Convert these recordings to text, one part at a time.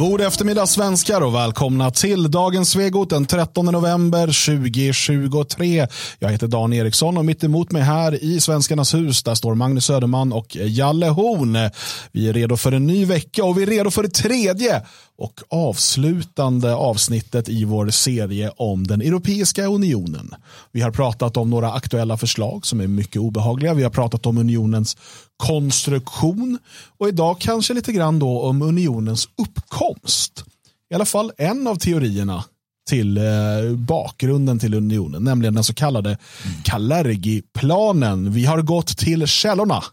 God eftermiddag svenskar och välkomna till dagens Svegot den 13 november 2023. Jag heter Dan Eriksson och mitt emot mig här i Svenskarnas hus där står Magnus Söderman och Jalle Horn. Vi är redo för en ny vecka och vi är redo för det tredje och avslutande avsnittet i vår serie om den Europeiska unionen. Vi har pratat om några aktuella förslag som är mycket obehagliga. Vi har pratat om unionens konstruktion och idag kanske lite grann då om unionens uppkomst. I alla fall en av teorierna till eh, bakgrunden till unionen, nämligen den så kallade Kalergi-planen. Vi har gått till källorna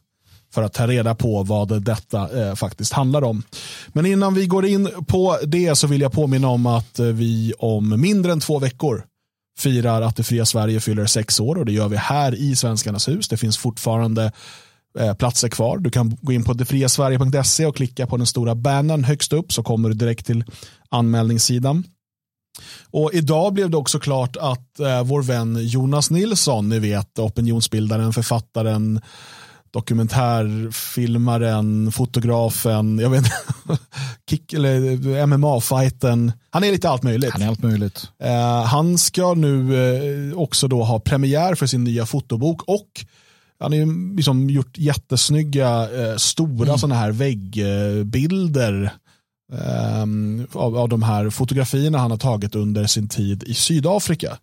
för att ta reda på vad detta eh, faktiskt handlar om. Men innan vi går in på det så vill jag påminna om att eh, vi om mindre än två veckor firar att det fria Sverige fyller sex år och det gör vi här i Svenskarnas hus. Det finns fortfarande platser kvar. Du kan gå in på detfriasverige.se och klicka på den stora bannern högst upp så kommer du direkt till anmälningssidan. Och idag blev det också klart att eh, vår vän Jonas Nilsson, ni vet opinionsbildaren, författaren, dokumentärfilmaren, fotografen, jag vet kick, eller MMA-fighten. Han är lite allt möjligt. Han är allt möjligt. Eh, han ska nu eh, också då ha premiär för sin nya fotobok och han har ju liksom gjort jättesnygga, eh, stora mm. sådana här väggbilder Um, av, av de här fotografierna han har tagit under sin tid i Sydafrika.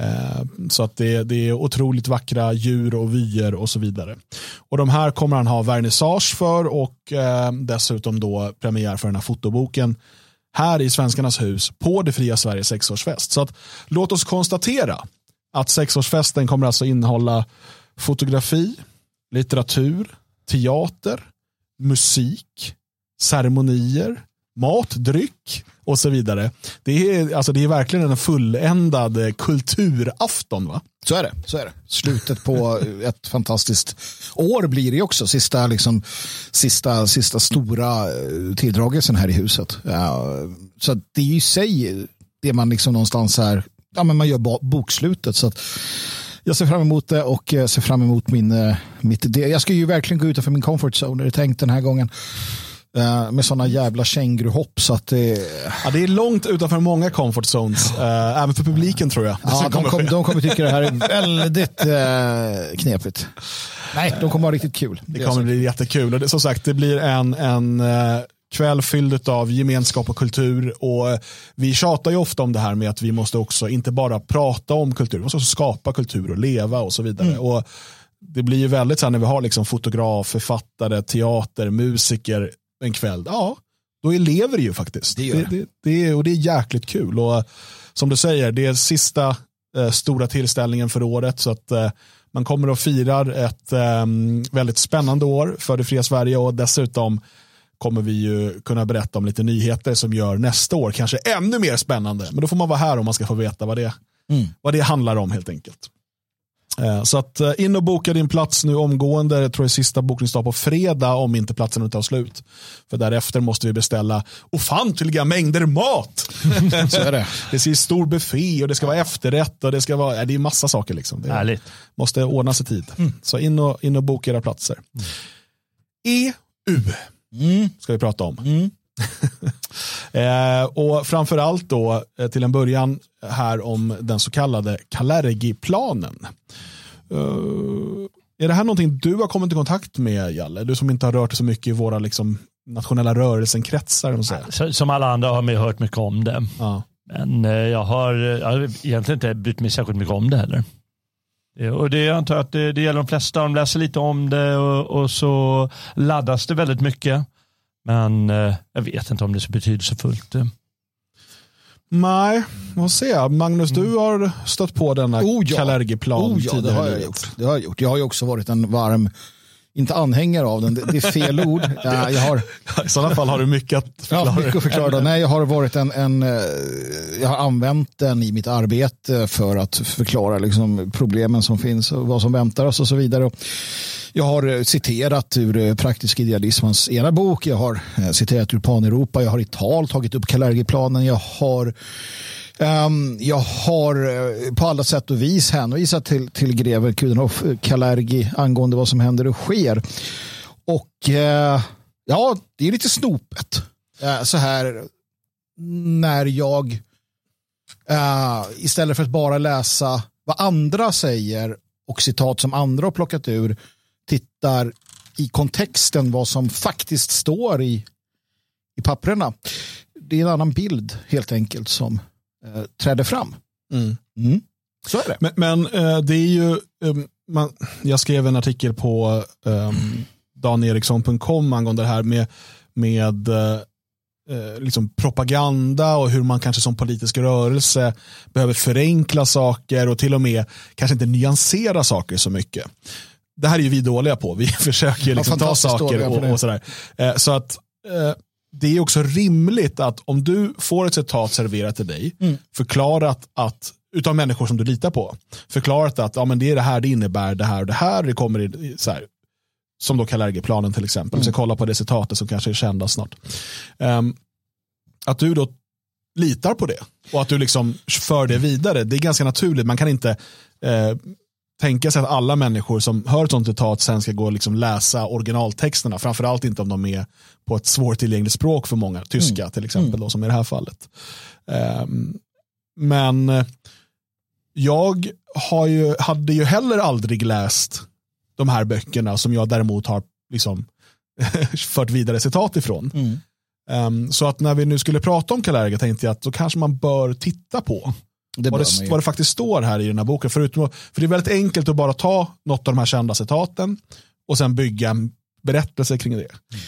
Uh, så att det, det, är otroligt vackra djur och vyer och så vidare. Och de här kommer han ha vernissage för och uh, dessutom då premiär för den här fotoboken här i Svenskarnas hus på det fria Sverige sexårsfest. Så att, låt oss konstatera att sexårsfesten kommer alltså innehålla fotografi, litteratur, teater, musik, ceremonier, mat, dryck och så vidare. Det är, alltså, det är verkligen en fulländad eh, kulturafton. va? Så är det. Så är det. Slutet på eh, ett fantastiskt år blir det också. Sista, liksom, sista, sista stora eh, tilldragelsen här i huset. så det är ju i sig det man liksom någonstans här, ja men man gör bokslutet. Så att, jag ser fram emot det och eh, ser fram emot min, eh, mitt, jag ska ju verkligen gå utanför min comfort zone, är det tänkt den här gången. Uh, med sådana jävla känguruhopp så att det... Ja, det är långt utanför många comfort zones, uh, även för publiken tror jag. Ja, de, kom, de kommer tycka det här är väldigt uh, knepigt. Nej, de kommer ha riktigt kul. Det, det kommer bli jättekul. Och det, som sagt, det blir en, en kväll fylld av gemenskap och kultur. Och vi tjatar ju ofta om det här med att vi måste också inte bara prata om kultur, vi måste också skapa kultur och leva och så vidare. Mm. Och det blir ju väldigt så här när vi har liksom fotograf, författare, teater, musiker en kväll, ja, då lever det ju faktiskt. Det, det. Det, det, och det är jäkligt kul. Och som du säger, det är sista eh, stora tillställningen för året. Så att eh, man kommer att fira ett eh, väldigt spännande år för det fria Sverige och dessutom kommer vi ju kunna berätta om lite nyheter som gör nästa år kanske ännu mer spännande. Men då får man vara här om man ska få veta vad det, mm. vad det handlar om helt enkelt. Eh, så att eh, in och boka din plats nu omgående. Jag tror det är sista bokningsdag på fredag om inte platsen inte tar slut. För därefter måste vi beställa ofantliga mängder mat. Så är det. det ska stor buffé och det ska vara efterrätt och det ska vara, det är massa saker liksom. Det Härligt. måste ordnas i tid. Mm. Så in och, in och boka era platser. Mm. EU mm. ska vi prata om. Mm. eh, och framförallt då eh, till en början här om den så kallade Kalergi-planen. Uh, är det här någonting du har kommit i kontakt med, Jalle? Du som inte har rört dig så mycket i våra liksom, nationella rörelsen-kretsar. Som alla andra har jag hört mycket om det. Ja. Men uh, jag har, jag har egentligen inte brytt mig särskilt mycket om det heller. Och det jag antar att det, det gäller de flesta. De läser lite om det och, och så laddas det väldigt mycket. Men uh, jag vet inte om det är så betydelsefullt. Nej, vad ser jag. Magnus, du mm. har stött på denna oh, ja. Kalergiplan oh, ja, det har jag gjort. Det har jag gjort. Jag har ju också varit en varm inte anhängare av den, det, är fel ord. Ja, jag har, I sådana fall har du mycket att förklara. Ja, mycket att förklara. Nej, jag har varit en, en, eh, jag har använt den i mitt arbete för att förklara liksom, problemen som finns och vad som väntar oss och så vidare. Jag har eh, citerat ur eh, Praktisk idealism, hans ena bok. Jag har citerat ur Pan-Europa. Jag har i tal tagit upp Kalergiplanen. Jag har Um, jag har eh, på alla sätt och vis hänvisat till, till greve Kudenhoff eh, Kalergi angående vad som händer och sker. Och uh, ja, det är lite snopet. så här när jag uh, istället för att bara läsa vad andra säger och citat som andra har plockat ur tittar i kontexten vad som faktiskt står i, i papperna. Det är en annan bild helt enkelt som uh, träder fram. Mm. Mm. Så är det. Men, men uh, det är ju, um, man, jag skrev en artikel på um, daneriksson.com angående det här med, med uh, liksom propaganda och hur man kanske som politisk rörelse behöver förenkla saker och till och med kanske inte nyansera saker så mycket. Det här är ju vi dåliga på. Vi försöker liksom ja, ta saker och, och, sådär. Så att det är också rimligt att om du får ett citat serverat till dig, mm. förklarat att utav människor som du litar på, förklarat att ja, men det är det här det innebär, det här och det här, det kommer i, så här, som då Kalergi-planen till exempel. Mm. Ska kolla på det citatet som kanske är kända snart. Um, att du då litar på det och att du liksom för det vidare, det är ganska naturligt. Man kan inte eh, tänka sig att alla människor som hör ett sånt citat sen ska gå och liksom läsa originaltexterna, framförallt inte om de är på ett svårtillgängligt språk för många, tyska mm. till exempel, mm. då, som i det här fallet. Um, men jag har ju, hade ju heller aldrig läst de här böckerna som jag däremot har liksom fört vidare citat ifrån. Mm. Um, så att när vi nu skulle prata om Kalerga tänkte jag att då kanske man bör titta på det vad, det, vad det faktiskt står här i den här boken. Förutom, för det är väldigt enkelt att bara ta något av de här kända citaten och sen bygga en berättelse kring det. Mm.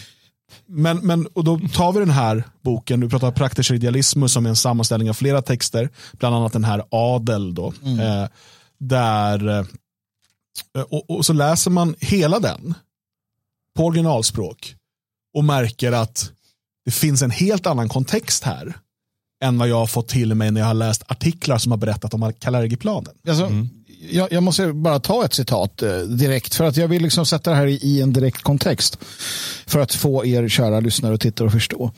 Men, men och då tar vi den här boken, du pratar praktisk idealism som är en sammanställning av flera texter, bland annat den här Adel. Då, mm. eh, där, eh, och, och, så läser man hela den på originalspråk och märker att det finns en helt annan kontext här än vad jag har fått till mig när jag har läst artiklar som har berättat om Kalergi-planen. Alltså, mm. jag, jag, måste bara ta ett citat eh, direkt för att jag vill liksom sätta det här i, i, en direkt kontext för att få er kära lyssnare och tittare att förstå.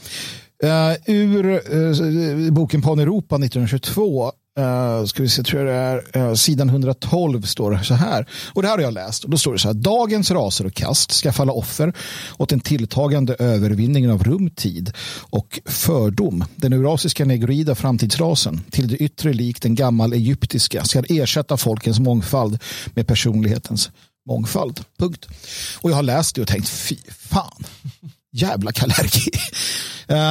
Uh, ur uh, boken Pan Europa 1922 Uh, ska vi se, tror jag det är uh, sidan 112 står det så här. Och det här har jag läst. Och då står det så här. Dagens raser och kast ska falla offer åt den tilltagande övervinningen av rum, tid och fördom. Den eurasiska negroida framtidsrasen till det yttre lik den gammal egyptiska ska ersätta folkens mångfald med personlighetens mångfald. Punkt. Och jag har läst det och tänkt fy fan jävla Kalergi.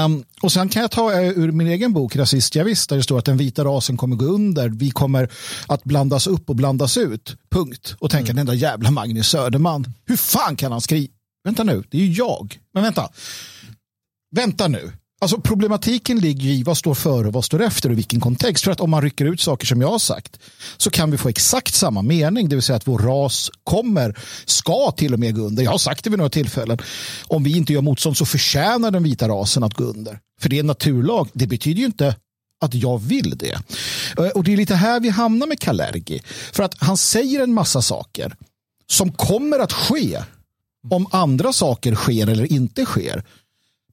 um, och sen kan jag ta uh, ur min egen bok Rasist, jag visst, där det står att den vita rasen kommer gå under. Vi kommer att blandas upp och blandas ut. Punkt. Och tänka mm. den där jävla Magnus Söderman. Hur fan kan han skriva? Vänta nu, det är ju jag. Men vänta. Vänta nu. Alltså problematiken ligger i vad står före och vad står efter och vilken kontext. För att om man rycker ut saker som jag har sagt så kan vi få exakt samma mening. Det vill säga att vår ras kommer, ska till och med gå under. Jag har sagt det vid några tillfällen. Om vi inte gör motstånd så förtjänar den vita rasen att gå under. För det är en naturlag. Det betyder ju inte att jag vill det. Eh, och det är lite här vi hamnar med Kalergi. För att han säger en massa saker som kommer att ske om andra saker sker eller inte sker.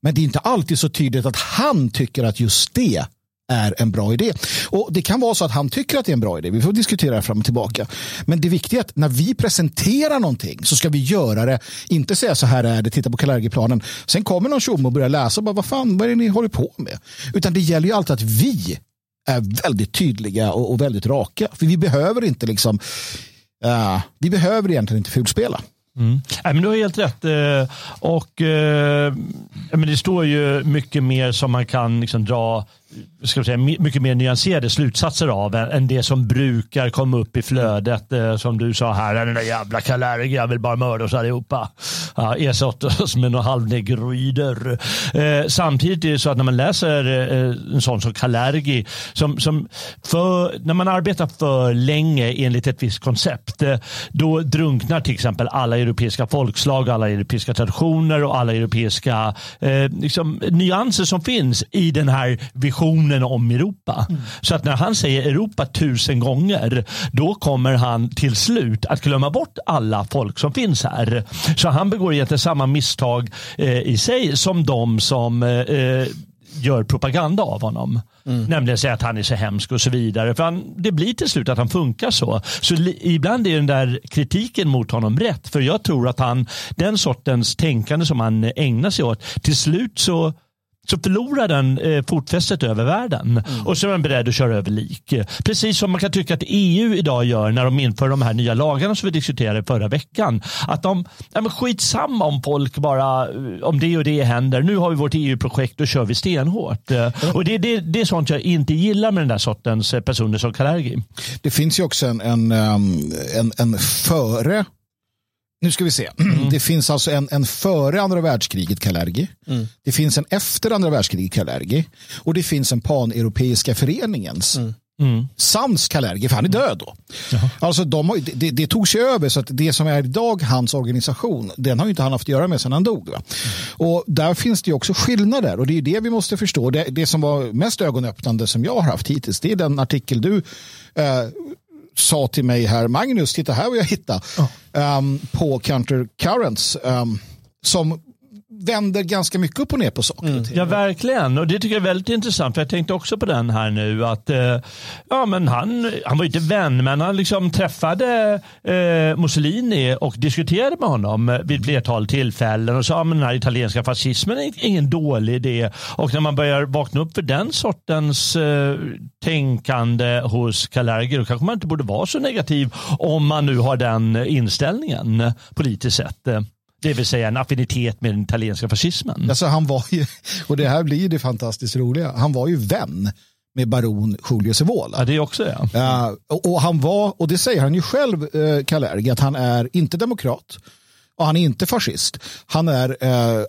Men det är inte alltid så tydligt att han tycker att just det är en bra idé. Och Det kan vara så att han tycker att det är en bra idé. Vi får diskutera det fram och tillbaka. Men det viktiga är att när vi presenterar någonting så ska vi göra det, inte säga så här är det, titta på Kalergiplanen. Sen kommer någon tjomme och börjar läsa och bara, vad fan, vad är det ni håller på med? Utan det gäller ju alltid att vi är väldigt tydliga och, och väldigt raka. För vi behöver inte liksom, uh, vi behöver egentligen inte fulspela. Mm. Nej, men du har helt rätt. Eh, och, eh, men det står ju mycket mer som man kan liksom dra ska säga, mycket mer nyanserade slutsatser av än det som brukar komma upp i flödet. Eh, som du sa här, den där jävla Kalergi, jag vill bara mörda oss allihopa. Ja, ersatt oss med några halvnegroider. Eh, samtidigt är det så att när man läser eh, en sån som Kalergi, som, som för, när man arbetar för länge enligt ett visst koncept, eh, då drunknar till exempel alla europeiska folkslag, alla europeiska traditioner och alla europeiska eh, liksom, nyanser som finns i den här visionen visionen om Europa. Mm. Så att när han säger Europa tusen gånger, då kommer han till slut att glömma bort alla folk som finns här. Så han begår egentligen samma misstag eh, i sig som de som eh, gör propaganda av honom. Mm. Nämligen säga att han är så hemsk och så vidare. För han, det blir till slut att han funkar så. Så ibland är den där kritiken mot honom rätt. För jag tror att han, den sortens tänkande som han ägnar sig åt, till slut så så förlorar den eh, fotfästet över världen. Mm. Och så är man beredd att köra över lik. Precis som man kan tycka att EU idag gör när de inför de här nya lagarna som vi diskuterade förra veckan. Att de, ja men skitsamma om folk bara, eh, om det och det händer. Nu har vi vårt EU-projekt och kör vi stenhårt. Mm. Och det, det, det är sånt jag inte gillar med den där sortens eh, personer som Kalergi. Det finns ju också en, en, ehm, en, en före nu ska vi se. Mm. Det finns alltså en, en före andra världskriget Kalergi. Mm. Det finns en efter andra världskriget Kalergi. Och det finns en paneuropeiska föreningens. Mm. Mm. Sams Kalergi, för han är död då. Jaha. Alltså de, det, det tog sig över så att det som är idag hans organisation, den har inte han haft att göra med sedan han dog. Va? Mm. Och där finns det också skillnader och det är det vi måste förstå. Det, det som var mest ögonöppnande som jag har haft hittills, det är den artikel du eh, sa till mig här, Magnus, titta här vad jag hittade oh. um, på Counter Currents um, som vänder ganska mycket upp och ner på saker mm. Ja, verkligen. Och det tycker jag är väldigt intressant. För jag tänkte också på den här nu. att eh, ja, men han, han var inte vän, men han liksom träffade eh, Mussolini och diskuterade med honom vid flertal tillfällen och sa att den här italienska fascismen är ingen dålig idé. Och när man börjar vakna upp för den sortens eh, tänkande hos Kalergi, då kanske man inte borde vara så negativ om man nu har den inställningen politiskt sett. Det vill säga en affinitet med den italienska fascismen. Alltså han var ju, och det här blir det fantastiskt roliga, han var ju vän med baron Julio Cevola. Ja, det också ja. Uh, och, och, han var, och det säger han ju själv, uh, Kalergi, att han är inte demokrat. Och han är inte fascist. Han är eh,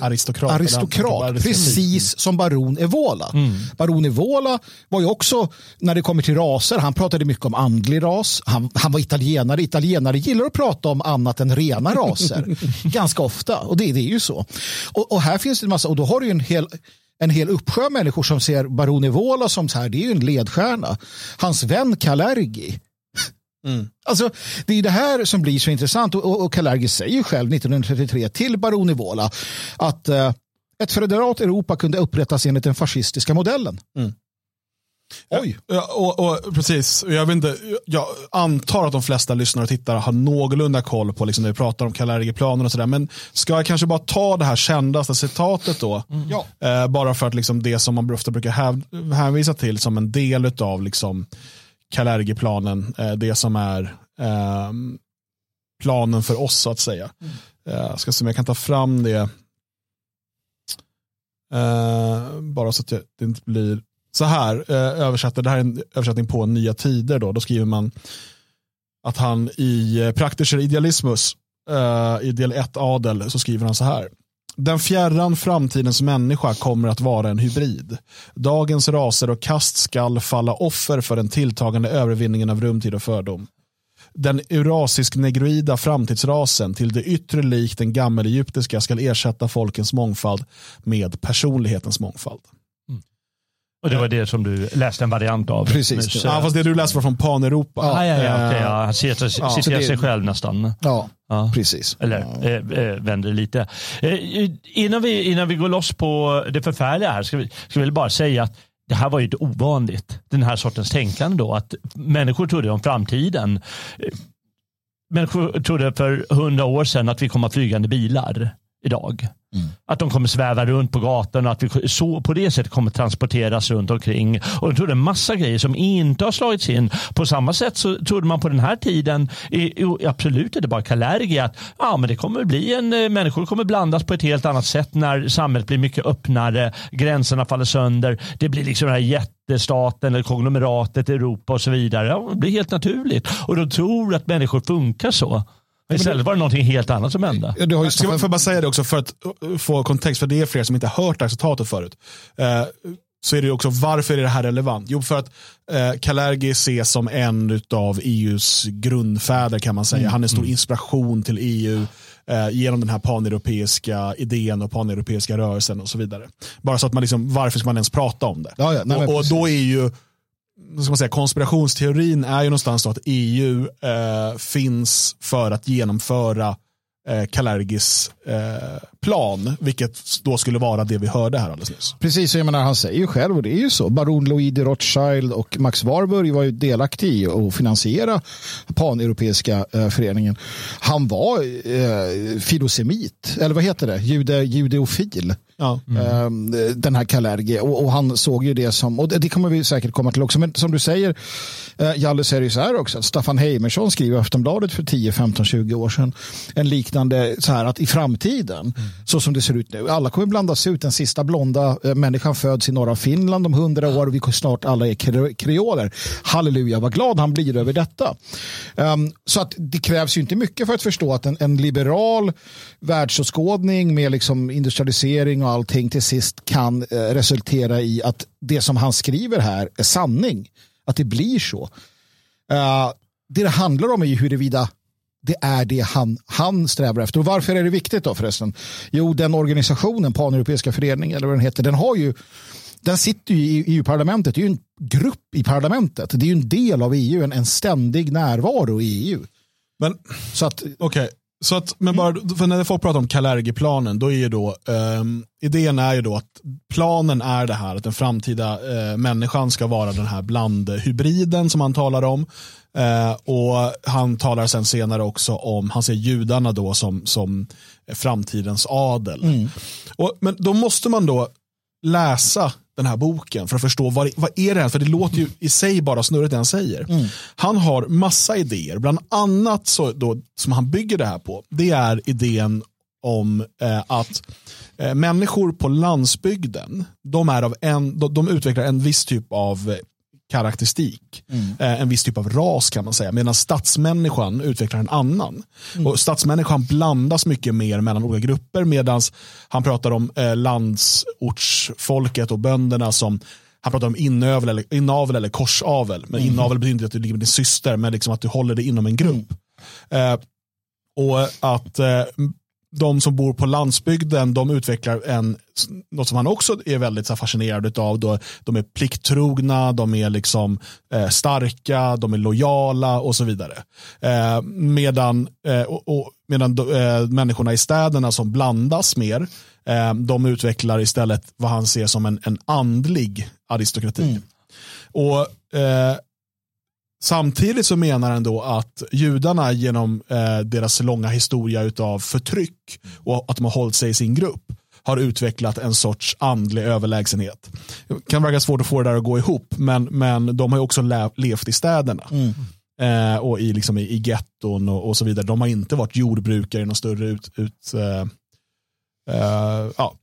aristokrat. aristokrat precis som baron Evola. Mm. Baron Evola var ju också, när det kommer till raser, han pratade mycket om andlig ras. Han, han var italienare. Italienare gillar att prata om annat än rena raser. Ganska ofta. Och det, det är ju så. Och, och, här finns det en massa, och då har du en hel en hel uppsjö människor som ser Baron Evola som så här, det är ju en ledstjärna. Hans vän Kalergi Mm. Alltså, det är det här som blir så intressant och, och Kalergi säger själv 1933 till baron Evola att eh, ett federalt Europa kunde upprättas enligt den fascistiska modellen. Mm. Oj. Ja, och, och, precis, jag, vet inte, jag antar att de flesta lyssnare och tittare har någorlunda koll på liksom, när vi pratar om Kalergi-planen och sådär. Men ska jag kanske bara ta det här kändaste citatet då? Mm. Eh, bara för att liksom, det som man ofta brukar hänvisa till som en del av liksom, Kalergi-planen, eh, det som är ehm, planen för oss så att säga. Mm. Jag eh, ska se om jag kan ta fram det. Eh, bara så att det inte blir så här. översätter, det här är en översättning på Nya Tider. Då, då skriver man att han i Praktischer Idealismus i del 1 adel så skriver han så här. Den fjärran framtidens människa kommer att vara en hybrid. Dagens raser och kast skall falla offer för den tilltagande övervinningen av rumtid och fördom. Den eurasisk-negroida framtidsrasen till det yttre lik den gammelegyptiska skall ersätta folkens mångfald med personlighetens mångfald. Och det var det som du läste en variant av? Precis. Ja, fast det du läste var från Pan-Europa. Ja, ja, ja, okay, ja. Han citerar, citerar sig själv nästan. Ja, ja. precis. Eller ja. äh, vänder lite. Äh, innan, vi, innan vi går loss på det förfärliga här ska vi, ska vi bara säga att det här var ju inte ovanligt. Den här sortens tänkande då. Att människor trodde om framtiden. Människor trodde för hundra år sedan att vi kommer flygande bilar idag. Mm. Att de kommer sväva runt på gatorna, att vi så, på det sättet kommer transporteras runt omkring. Och de trodde en massa grejer som inte har slagits in. På samma sätt så trodde man på den här tiden, i, i, absolut är det bara Kalergi, att ja, men det kommer bli en, eh, människor kommer blandas på ett helt annat sätt när samhället blir mycket öppnare, gränserna faller sönder, det blir liksom den här jättestaten eller konglomeratet Europa och så vidare. Ja, det blir helt naturligt. Och de tror att människor funkar så. Istället var det någonting helt annat som hände. Ja, du har ju, Ska jag bara säga det också för att få kontext, för det är fler som inte har hört resultatet förut. Eh, så är det också varför är det här relevant? Jo, för att eh, Kalergi ses som en av EUs grundfäder kan man säga. Mm. Han är stor mm. inspiration till EU eh, genom den här paneuropeiska idén och paneuropeiska rörelsen och så vidare. Bara så att man liksom, varför ska man ens prata om det? Ja, ja, nej, och, och då är ju ska man säga, konspirationsteorin är ju någonstans då att EU eh, finns för att genomföra eh, Kalergis eh, plan, vilket då skulle vara det vi hörde här alldeles nyss. Precis, jag menar, han säger ju själv, och det är ju så, baron Louis de Rothschild och Max Warburg var ju delaktiga i att finansiera paneuropeiska eh, föreningen. Han var eh, filosemit, eller vad heter det, Jude, judeofil. Ja. Mm. Den här Kalergi. Och, och, han såg ju det som, och det kommer vi säkert komma till också, men som du säger, Jalle säger ju så här också, att Staffan Heimersson skriver i Aftonbladet för 10, 15, 20 år sedan en liknande så här att i framtiden, mm. så som det ser ut nu, alla kommer blandas ut, den sista blonda människan föds i norra Finland om hundra år och vi snart alla är kreoler. Halleluja, vad glad han blir över detta. Um, så att det krävs ju inte mycket för att förstå att en, en liberal världsåskådning med liksom industrialisering och allting till sist kan eh, resultera i att det som han skriver här är sanning. Att det blir så. Uh, det det handlar om är ju huruvida det är det han, han strävar efter. Och varför är det viktigt då förresten? Jo, den organisationen, Paneuropeiska föreningen eller vad den heter, den har ju den sitter ju i EU-parlamentet, det är ju en grupp i parlamentet. Det är ju en del av EU, en, en ständig närvaro i EU. Men, så att, okay. Så att, men bara, för när folk pratar om Kalergi-planen, då är ju då, um, idén är ju då att planen är det här att den framtida uh, människan ska vara den här blandhybriden som han talar om. Uh, och han talar sen senare också om, han ser judarna då som, som framtidens adel. Mm. Och, men då måste man då läsa den här boken för att förstå vad, vad är det här, för det låter ju i sig bara snurrigt det han säger. Mm. Han har massa idéer, bland annat så då, som han bygger det här på, det är idén om eh, att eh, människor på landsbygden, de, är av en, de, de utvecklar en viss typ av karaktäristik. Mm. Eh, en viss typ av ras kan man säga. Medan stadsmänniskan utvecklar en annan. Mm. Och stadsmänniskan blandas mycket mer mellan olika grupper medan han pratar om eh, landsortsfolket och bönderna som han pratar om inavel eller, inavel eller korsavel. Men mm. inavel betyder inte att du ligger med din syster men liksom att du håller dig inom en grupp. Mm. Eh, och att eh, de som bor på landsbygden de utvecklar en, något som han också är väldigt fascinerad av. Då, de är plikttrogna, de är liksom eh, starka, de är lojala och så vidare. Eh, medan eh, och, och, medan människorna i städerna som blandas mer, de utvecklar istället vad han ser som en, en andlig aristokrati. Mm. Och Samtidigt så menar han då att judarna genom eh, deras långa historia av förtryck och att de har hållit sig i sin grupp har utvecklat en sorts andlig överlägsenhet. Det kan verka svårt att få det där att gå ihop men, men de har också levt i städerna. Mm. Eh, och i, liksom, i, i getton och, och, så vidare. De har inte varit jordbrukare i någon större ut, ut eh, eh ja.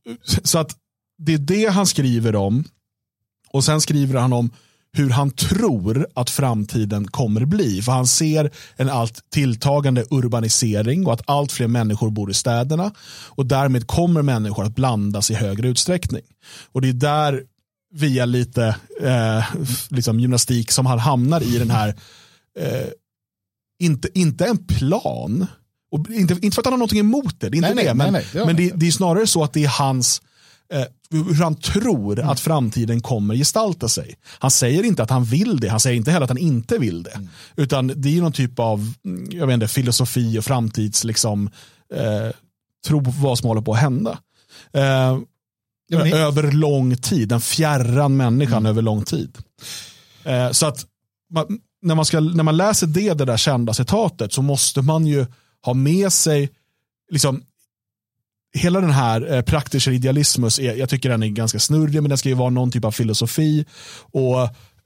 Så att det är det han skriver om. Och sen skriver han om hur han tror att framtiden kommer bli. För han ser en allt tilltagande urbanisering och att allt fler människor bor i städerna. Och därmed kommer människor att blandas i högre utsträckning. Och det är där via lite eh, liksom gymnastik som han hamnar i den här, eh, inte, inte en plan, och inte, inte för att han har någonting emot det, det är inte nej, det, nej, men, nej, men det, det, är snarare så att det är hans hur han tror mm. att framtiden kommer gestalta sig. Han säger inte att han vill det, han säger inte heller att han inte vill det. Mm. Utan det är någon typ av mm, jag vet inte, filosofi och framtids liksom, eh, tro på vad som håller på att hända. Eh, ja, över lång tid, den fjärran människan mm. över lång tid. Eh, så att man, när, man ska, när man läser det, det där kända citatet så måste man ju ha med sig liksom, hela den här eh, praktischer idealismus, är, jag tycker den är ganska snurrig, men den ska ju vara någon typ av filosofi. Och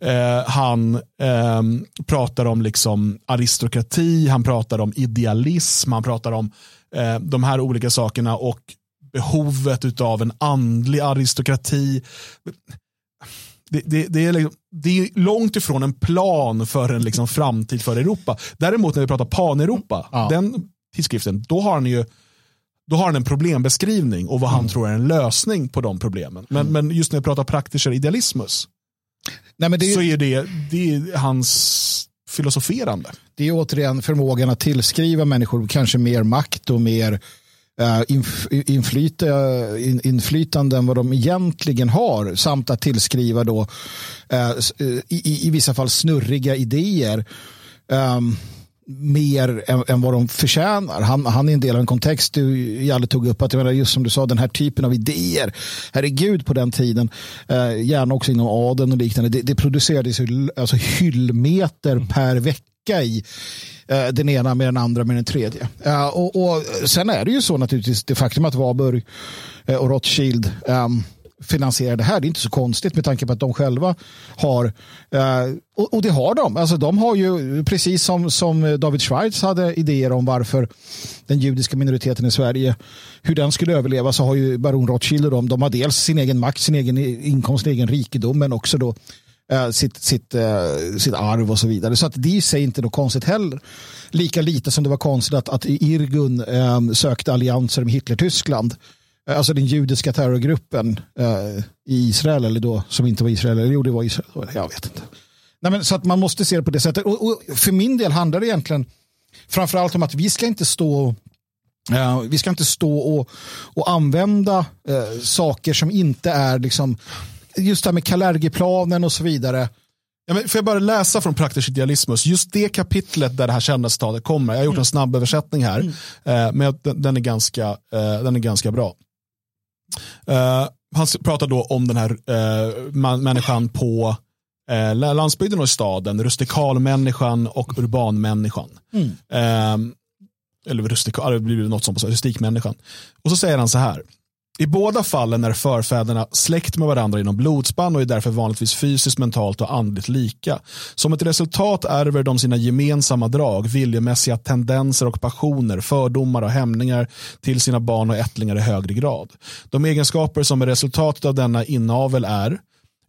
eh, Han eh, pratar om liksom aristokrati, han pratar om idealism, han pratar om eh, de här olika sakerna och behovet av en andlig aristokrati. Det, det, det, är liksom, det, är långt ifrån en plan för en liksom framtid för Europa. Däremot när vi pratar pan-Europa, ja. den tidskriften, då har han ju då har han en problembeskrivning och vad han mm. tror är en lösning på de problemen. Men, mm. men just när vi pratar praktischer idealismus Nej, men det är, så är det, det är hans filosoferande. Det är återigen förmågan att tillskriva människor kanske mer makt och mer uh, inf inflyt in, inflytande än vad de egentligen har samt att tillskriva då uh, i, i, vissa fall snurriga idéer. Um, mer än, än, vad de förtjänar. Han, han är en del av en kontext du Jalle tog upp. Att, jag menar, just som du sa, den här typen av idéer. Herregud på den tiden. Eh, gärna också inom adeln och liknande. Det, det producerades alltså hyllmeter per vecka i uh, den ena med den andra med den tredje. Uh, och, och, Sen är det ju så naturligtvis det faktum att Warburg och Rothschild um, finansierar det här. Det är inte så konstigt med tanke på att de själva har, eh, och, och, det har de. Alltså de har ju, precis som, som David Schweiz hade idéer om varför den judiska minoriteten i Sverige, hur den skulle överleva, så har ju baron Rothschild och de, de har dels sin egen makt, sin egen inkomst, sin egen rikedom, men också då eh, sitt, sitt, eh, sitt arv och så vidare. Så att det i sig inte något konstigt heller. Lika lite som det var konstigt att, att Irgun eh, sökte allianser med Hitler-Tyskland alltså den judiska terrorgruppen eh, i Israel, eller då som inte var Israel, eller jo det var Israel, jag vet inte. Nej, men, så att man måste se det på det sättet. Och, och för min del handlar det egentligen framförallt om att vi ska inte stå Uh, vi ska inte stå och, och använda uh, saker som inte är liksom, just det här med Kalergiplanen och så vidare. Ja, men får jag bara läsa från Praktisk idealismus, just det kapitlet där det här kända citatet kommer, jag har gjort en snabb översättning här, mm. uh, men den, den, är ganska, den är ganska bra. Uh, han pratar då om den här uh, människan på uh, landsbygden och i staden, rustikalmänniskan och urbanmänniskan. Mm. Uh, eller rustikal, det blir något som rustikmänniskan. Och så säger han så här. I båda fallen är förfäderna släkt med varandra inom blodspann och är därför vanligtvis fysiskt, mentalt och andligt lika. Som ett resultat ärver de sina gemensamma drag, viljemässiga tendenser och passioner, fördomar och hämningar till sina barn och ättlingar i högre grad. De egenskaper som är resultatet av denna inavel är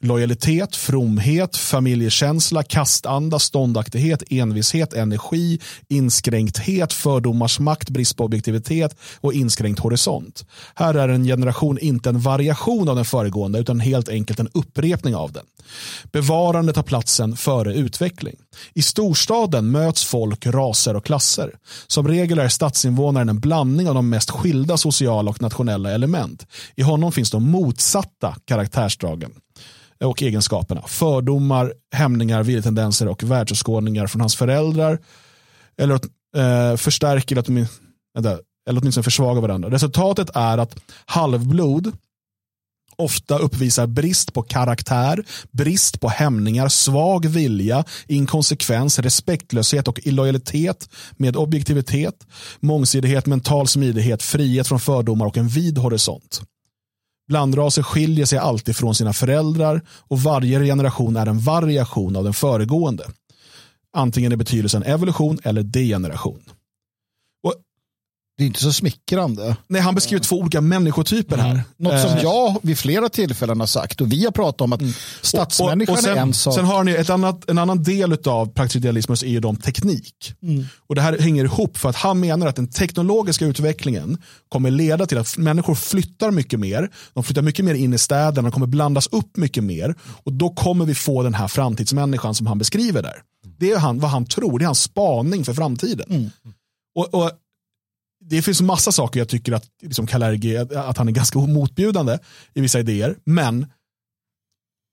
Lojalitet, fromhet, familjekänsla, kastanda, ståndaktighet, envishet, energi, inskränkthet, fördomars makt, brist på objektivitet och inskränkt horisont. Här är en generation inte en variation av den föregående utan helt enkelt en upprepning av den. Bevarandet tar platsen före utveckling. I storstaden möts folk, raser och klasser. Som regel är stadsinvånaren en blandning av de mest skilda sociala och nationella element. I honom finns de motsatta karaktärsdragen och egenskaperna. Fördomar, hämningar, viljetendenser och världsåskådningar från hans föräldrar. Eller eh, förstärker eller, åtminstone, eller åtminstone försvagar varandra. Resultatet är att halvblod ofta uppvisar brist på karaktär, brist på hämningar, svag vilja, inkonsekvens, respektlöshet och illojalitet med objektivitet, mångsidighet, mental smidighet, frihet från fördomar och en vid horisont. Blandraser skiljer sig alltid från sina föräldrar och varje generation är en variation av den föregående. Antingen i betydelsen evolution eller degeneration. Det är inte så smickrande. Nej, han beskriver två olika människotyper här. Mm. Något som eh. jag vid flera tillfällen har sagt och vi har pratat om att mm. stadsmänniskan och, och, sen, är en sak. Sen har ni ett annat, en annan del av praktisk idealismus är ju de teknik. Mm. Och det här hänger ihop för att han menar att den teknologiska utvecklingen kommer leda till att människor flyttar mycket mer. De flyttar mycket mer in i städerna, de kommer blandas upp mycket mer. Och då kommer vi få den här framtidsmänniskan som han beskriver där. Det är han, vad han tror, det är hans spaning för framtiden. Mm. Och, och det finns massa saker jag tycker att liksom Kalergi, att han är ganska motbjudande i vissa idéer. Men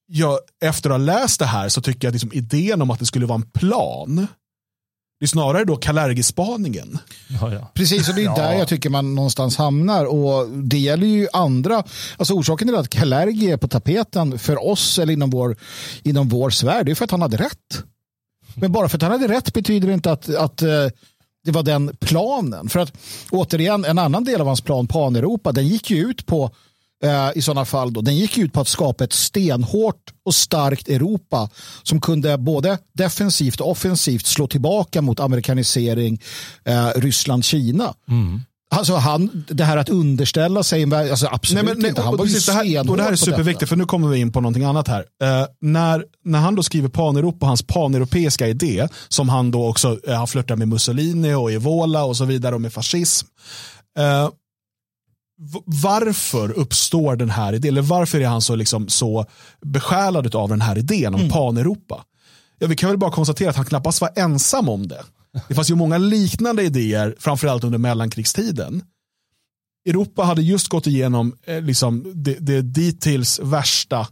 jag, efter att ha läst det här så tycker jag att liksom idén om att det skulle vara en plan det är snarare då Kalergi-spaningen. Ja, ja. Precis, och det är ja. där jag tycker man någonstans hamnar. Och Det gäller ju andra. Alltså orsaken till att Kalergi är på tapeten för oss eller inom vår, inom vår sfär, det är för att han hade rätt. Men bara för att han hade rätt betyder det inte att, att eh, det var den planen. För att återigen, en annan del av hans plan, Pan-Europa, den gick ju ut på eh, i sådana fall då, den gick ut på att skapa ett stenhårt och starkt Europa som kunde både defensivt och offensivt slå tillbaka mot amerikanisering, eh, Ryssland, Kina. Mm. Alltså han, det här att underställa sig, alltså absolut nej, men, nej, inte. Han var ju det här, och det här är superviktigt, för nu kommer vi in på någonting annat här. Uh, när, när han då skriver Pan-Europa, hans paneuropeiska idé, som han då också uh, har flörtat med Mussolini och Evola och så vidare och med fascism. Uh, varför uppstår den här idén? Eller varför är han så, liksom, så besjälad av den här idén om mm. Pan-Europa? Ja, vi kan väl bara konstatera att han knappast var ensam om det. Det fanns ju många liknande idéer, framförallt under mellankrigstiden. Europa hade just gått igenom eh, liksom, det, det dittills värsta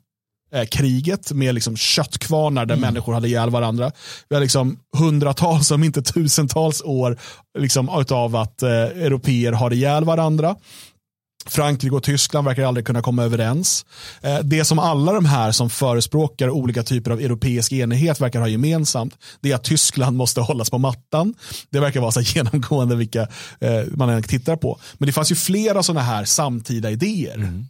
eh, kriget med liksom, köttkvarnar där mm. människor hade ihjäl varandra. Vi har liksom hundratals, om inte tusentals år liksom, av att eh, europeer har ihjäl varandra. Frankrike och Tyskland verkar aldrig kunna komma överens. Eh, det som alla de här som förespråkar olika typer av europeisk enighet verkar ha gemensamt, det är att Tyskland måste hållas på mattan. Det verkar vara så genomgående vilka eh, man än tittar på. Men det fanns ju flera sådana här samtida idéer. Mm.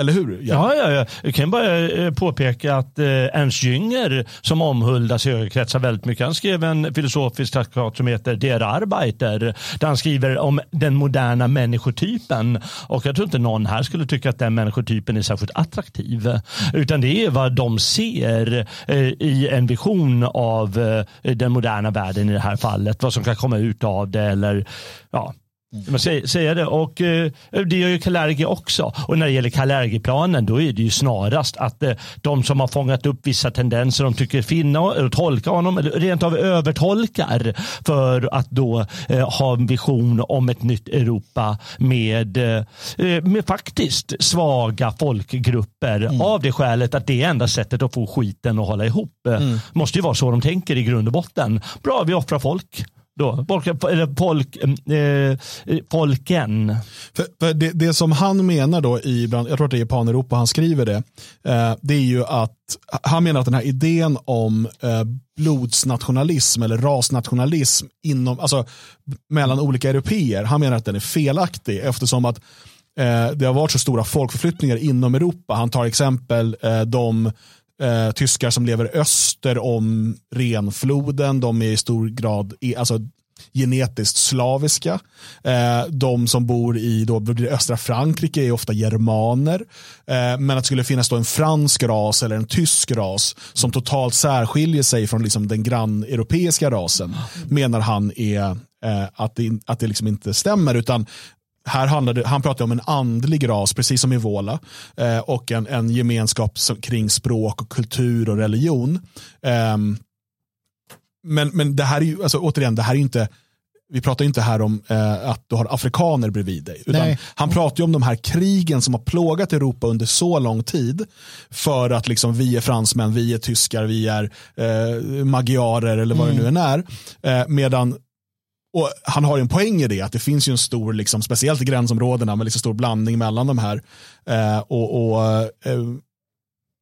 Eller hur? Ja, ja, ja. Jag kan bara eh, påpeka att eh, Ernst Jünger som omhuldas i högerkretsar väldigt mycket. Han skrev en filosofisk traktat som heter Der Arbeiter där han skriver om den moderna människotypen. Och jag tror inte någon här skulle tycka att den människotypen är särskilt attraktiv. Utan det är vad de ser eh, i en vision av eh, den moderna världen i det här fallet. Vad som kan komma ut av det eller ja, man säger, säger det. Och eh, det gör ju Kalergi också. Och när det gäller Kalergi-planen då är det ju snarast att eh, de som har fångat upp vissa tendenser de tycker finna eller tolka honom eller rent av övertolkar för att då eh, ha en vision om ett nytt Europa med, eh, med faktiskt svaga folkgrupper mm. av det skälet att det är enda sättet att få skiten att hålla ihop. Mm. måste ju vara så de tänker i grund och botten. Bra, vi offrar folk. Då, folk, eller polk, eh, eh polken. folken. För, för det, det, som han menar då, i, jag tror att det är Japan Europa han skriver det, eh, det är ju att han menar att den här idén om eh, blodsnationalism eller rasnationalism inom, alltså, mellan olika europeer, han menar att den är felaktig eftersom att eh, det har varit så stora folkförflyttningar inom Europa. Han tar exempel eh, de eh, tyskar som lever öster om Renfloden. De är i stor grad alltså, genetiskt slaviska. Eh, de som bor i då, östra Frankrike är ofta germaner. Eh, men att det skulle finnas då en fransk ras eller en tysk ras som totalt särskiljer sig från liksom den granneuropeiska rasen menar han är eh, att det, att det liksom inte stämmer. Utan här handlar det, han pratar om en andlig ras, precis som i Vola, eh, och en, en gemenskap som, kring språk, och kultur och religion. Eh, men, men det här är ju, alltså, återigen, det här är inte, vi pratar inte här om eh, att du har afrikaner bredvid dig. Utan han pratar ju om de här krigen som har plågat Europa under så lång tid. För att liksom, vi är fransmän, vi är tyskar, vi är eh, magyarer eller vad mm. det nu än är. Eh, medan och han har en poäng i det, att det finns ju en stor, liksom, speciellt i gränsområdena, med liksom stor blandning mellan de här. Eh, och, och, eh,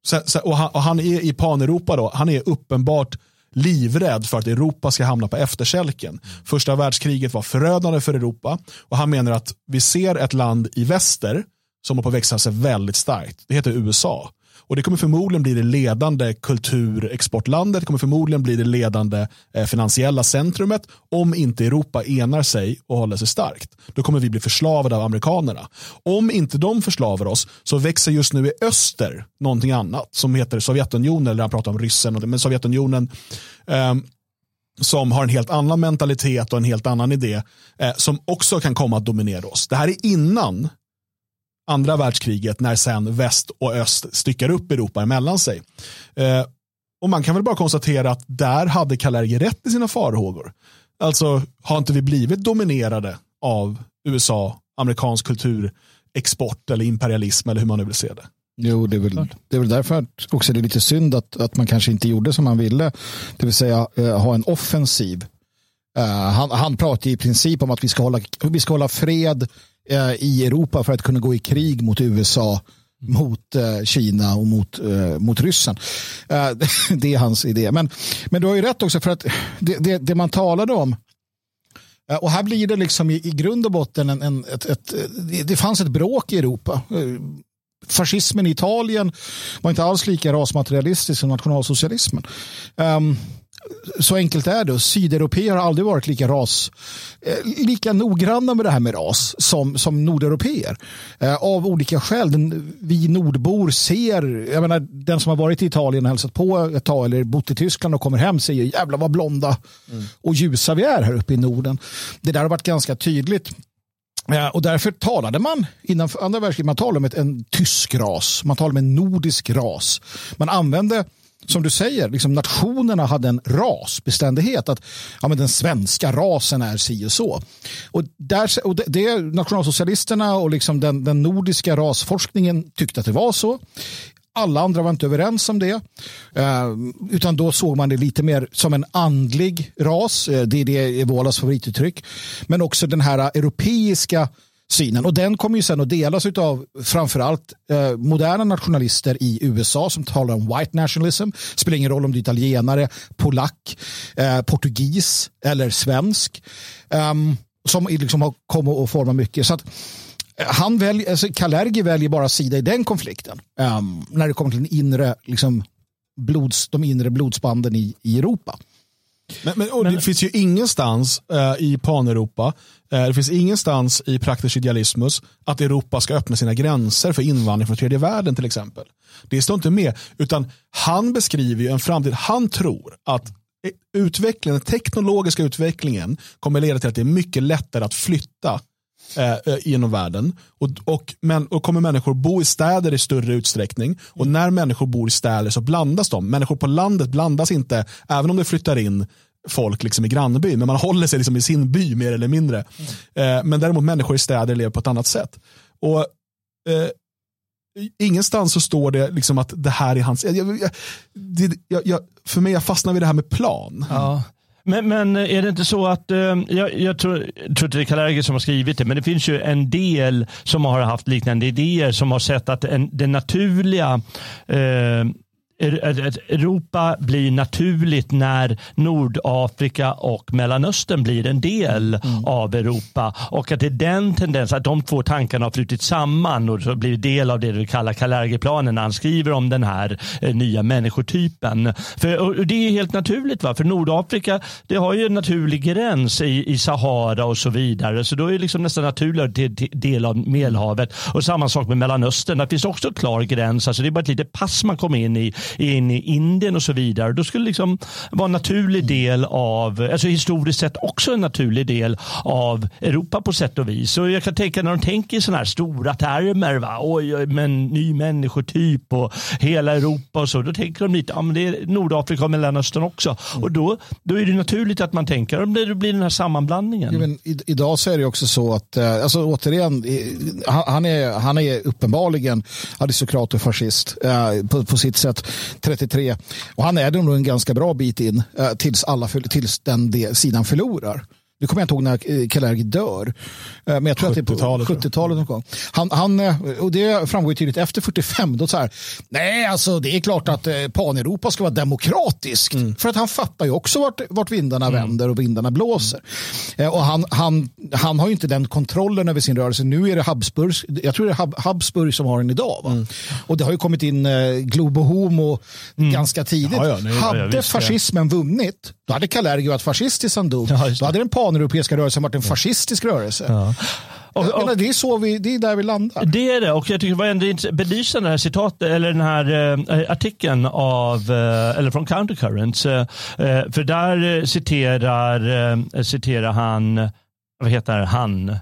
så, så, och, han, och, han, är i Paneuropa, då, han är uppenbart livrädd för att Europa ska hamna på efterkälken. Första världskriget var förödande för Europa och han menar att vi ser ett land i väster som har på att växa sig väldigt starkt. Det heter USA. Och det kommer förmodligen bli det ledande kulturexportlandet, det kommer förmodligen bli det ledande eh, finansiella centrumet om inte Europa enar sig och håller sig starkt. Då kommer vi bli förslavade av amerikanerna. Om inte de förslavar oss så växer just nu i öster någonting annat som heter Sovjetunionen, eller han pratar om ryssen, men Sovjetunionen eh, som har en helt annan mentalitet och en helt annan idé eh, som också kan komma att dominera oss. Det här är innan andra världskriget när sen väst och öst styckar upp Europa emellan sig. Eh, och man kan väl bara konstatera att där hade Kalergi rätt i sina farhågor. Alltså har inte vi blivit dominerade av USA, amerikansk kulturexport eller imperialism eller hur man nu vill se det. Jo, det är väl, det är väl därför att också det är lite synd att, att man kanske inte gjorde som man ville. Det vill säga uh, ha en offensiv. Uh, han, han pratar i princip om att vi ska hålla, vi ska hålla fred Eh, i Europa för att kunna gå i krig mot USA mot eh, Kina och mot, eh, mot Ryssen. Eh, det är hans idé. Men, men du har ju rätt också för att det, det, det man talade om eh, och här blir det liksom i, i grund och botten en, en ett, ett, det fanns ett bråk i Europa. Eh, fascismen i Italien var inte alls lika rasmaterialistisk som nationalsocialismen. Um, så enkelt är det. Sydeuropeer har aldrig varit lika ras, eh, lika noggranna med det här med ras som, som nordeuropeer. Eh, av olika skäl. Den, vi nordbor ser, jag menar, den som har varit i Italien och hälsat på ett tag eller bott i Tyskland och kommer hem säger jävlar vad blonda mm. och ljusa vi är här uppe i Norden. Det där har varit ganska tydligt. Eh, och därför talade man innan andra världskriget, man talade om ett, en tysk ras, man talade om en nordisk ras. Man använde som du säger, liksom nationerna hade en rasbeständighet. Att ja, men den svenska rasen är si och så. Och, där, och det, det, nationalsocialisterna och liksom den, den nordiska rasforskningen tyckte att det var så. Alla andra var inte överens om det. Eh, utan då såg man det lite mer som en andlig ras. Eh, det är det Ebolas favorituttryck. Men också den här europeiska synen. Och den kommer ju sen att delas av framförallt eh, moderna nationalister i USA som talar om white nationalism. Spelar ingen roll om du är italienare, polack, eh, portugis eller svensk. Um, som liksom har kommit att forma mycket. Så att, eh, han väljer, alltså Kalergi väljer bara sida i den konflikten. Um, när det kommer till den inre, liksom, blods, de inre blodsbanden i, i Europa. Men, men, men, det finns ju ingenstans uh, i pan-Europa, Eh, det finns ingenstans i praktisk idealismus att Europa ska öppna sina gränser för invandring från tredje världen till exempel. Det står inte med, utan han beskriver ju en framtid, han tror att utvecklingen, den teknologiska utvecklingen kommer leda till att det är mycket lättare att flytta eh, eh genom världen. Och, och, men, och kommer människor bo i städer i större utsträckning. Och när människor bor i städer så blandas de. Människor på landet blandas inte, även om det flyttar in folk liksom i grannbyn, men man håller sig liksom i sin by mer eller mindre. Mm. Eh, men däremot människor i städer lever på ett annat sätt. Och eh, Ingenstans så står det liksom att det här är hans... Jag, jag, jag, för mig, jag fastnar vid det här med plan. Ja. Men, men är det inte så att, eh, jag, jag tror, tror inte det är Kalergi som har skrivit det, men det finns ju en del som har haft liknande idéer som har sett att en, det naturliga eh, Europa blir naturligt när Nordafrika och Mellanöstern blir en del mm. av Europa. Och att det är den tendensen, att de två tankarna har flutit samman och så blir del av det vi kallar Kalergi-planen när han skriver om den här eh, nya människotypen. För, det är helt naturligt, va? för Nordafrika det har ju en naturlig gräns i, i Sahara och så vidare. Så då är det liksom nästan naturligt det del av Medelhavet. Och samma sak med Mellanöstern, där finns också klar gräns. Alltså det är bara ett litet pass man kommer in i in i Indien och så vidare. Då skulle liksom vara en naturlig del av, alltså historiskt sett också en naturlig del av Europa på sätt och vis. Så jag kan tänka när de tänker i sådana här stora termer, va? oj, men ny människotyp och hela Europa och så, då tänker de lite, ja men det är Nordafrika och Mellanöstern också. Mm. Och då, då är det naturligt att man tänker, om det blir den här sammanblandningen. Ja, men i, idag så är det också så att, eh, alltså återigen, han är, han är uppenbarligen aristokrat och fascist eh, på, på sitt sätt. 33. Och han är nog en ganska bra bit in eh, tills, alla, tills den sidan förlorar. Nu kommer jag inte ihåg när Kalergi dör. Eh, men jag tror att det är på 70-talet någon gång. Han, han, eh, och det framgår ju tydligt efter 45. Då så här, nej, alltså det är klart att eh, pan-Europa ska vara demokratiskt. Mm. För att han fattar ju också vart, vart vindarna mm. vänder och vindarna blåser. Mm. Och han, han, han har ju inte den kontrollen över sin rörelse. Nu är det Habsburg, jag tror det är Habsburg som har den idag. Mm. Och det har ju kommit in Globo Homo mm. ganska tidigt. Ja, ja, nej, hade ja, fascismen vunnit, då hade Kalergi varit fascist tills han dog. då hade den paneuropeiska rörelsen varit en fascistisk rörelse. Ja. Och, och, menar, det, är så vi, det är där vi landar. Det är det och jag tycker det var ändå belysande det här citatet eller den här eh, artikeln av, eh, eller från Countercurrents. Eh, eh för där eh, citerar, eh, citerar han, vad heter han,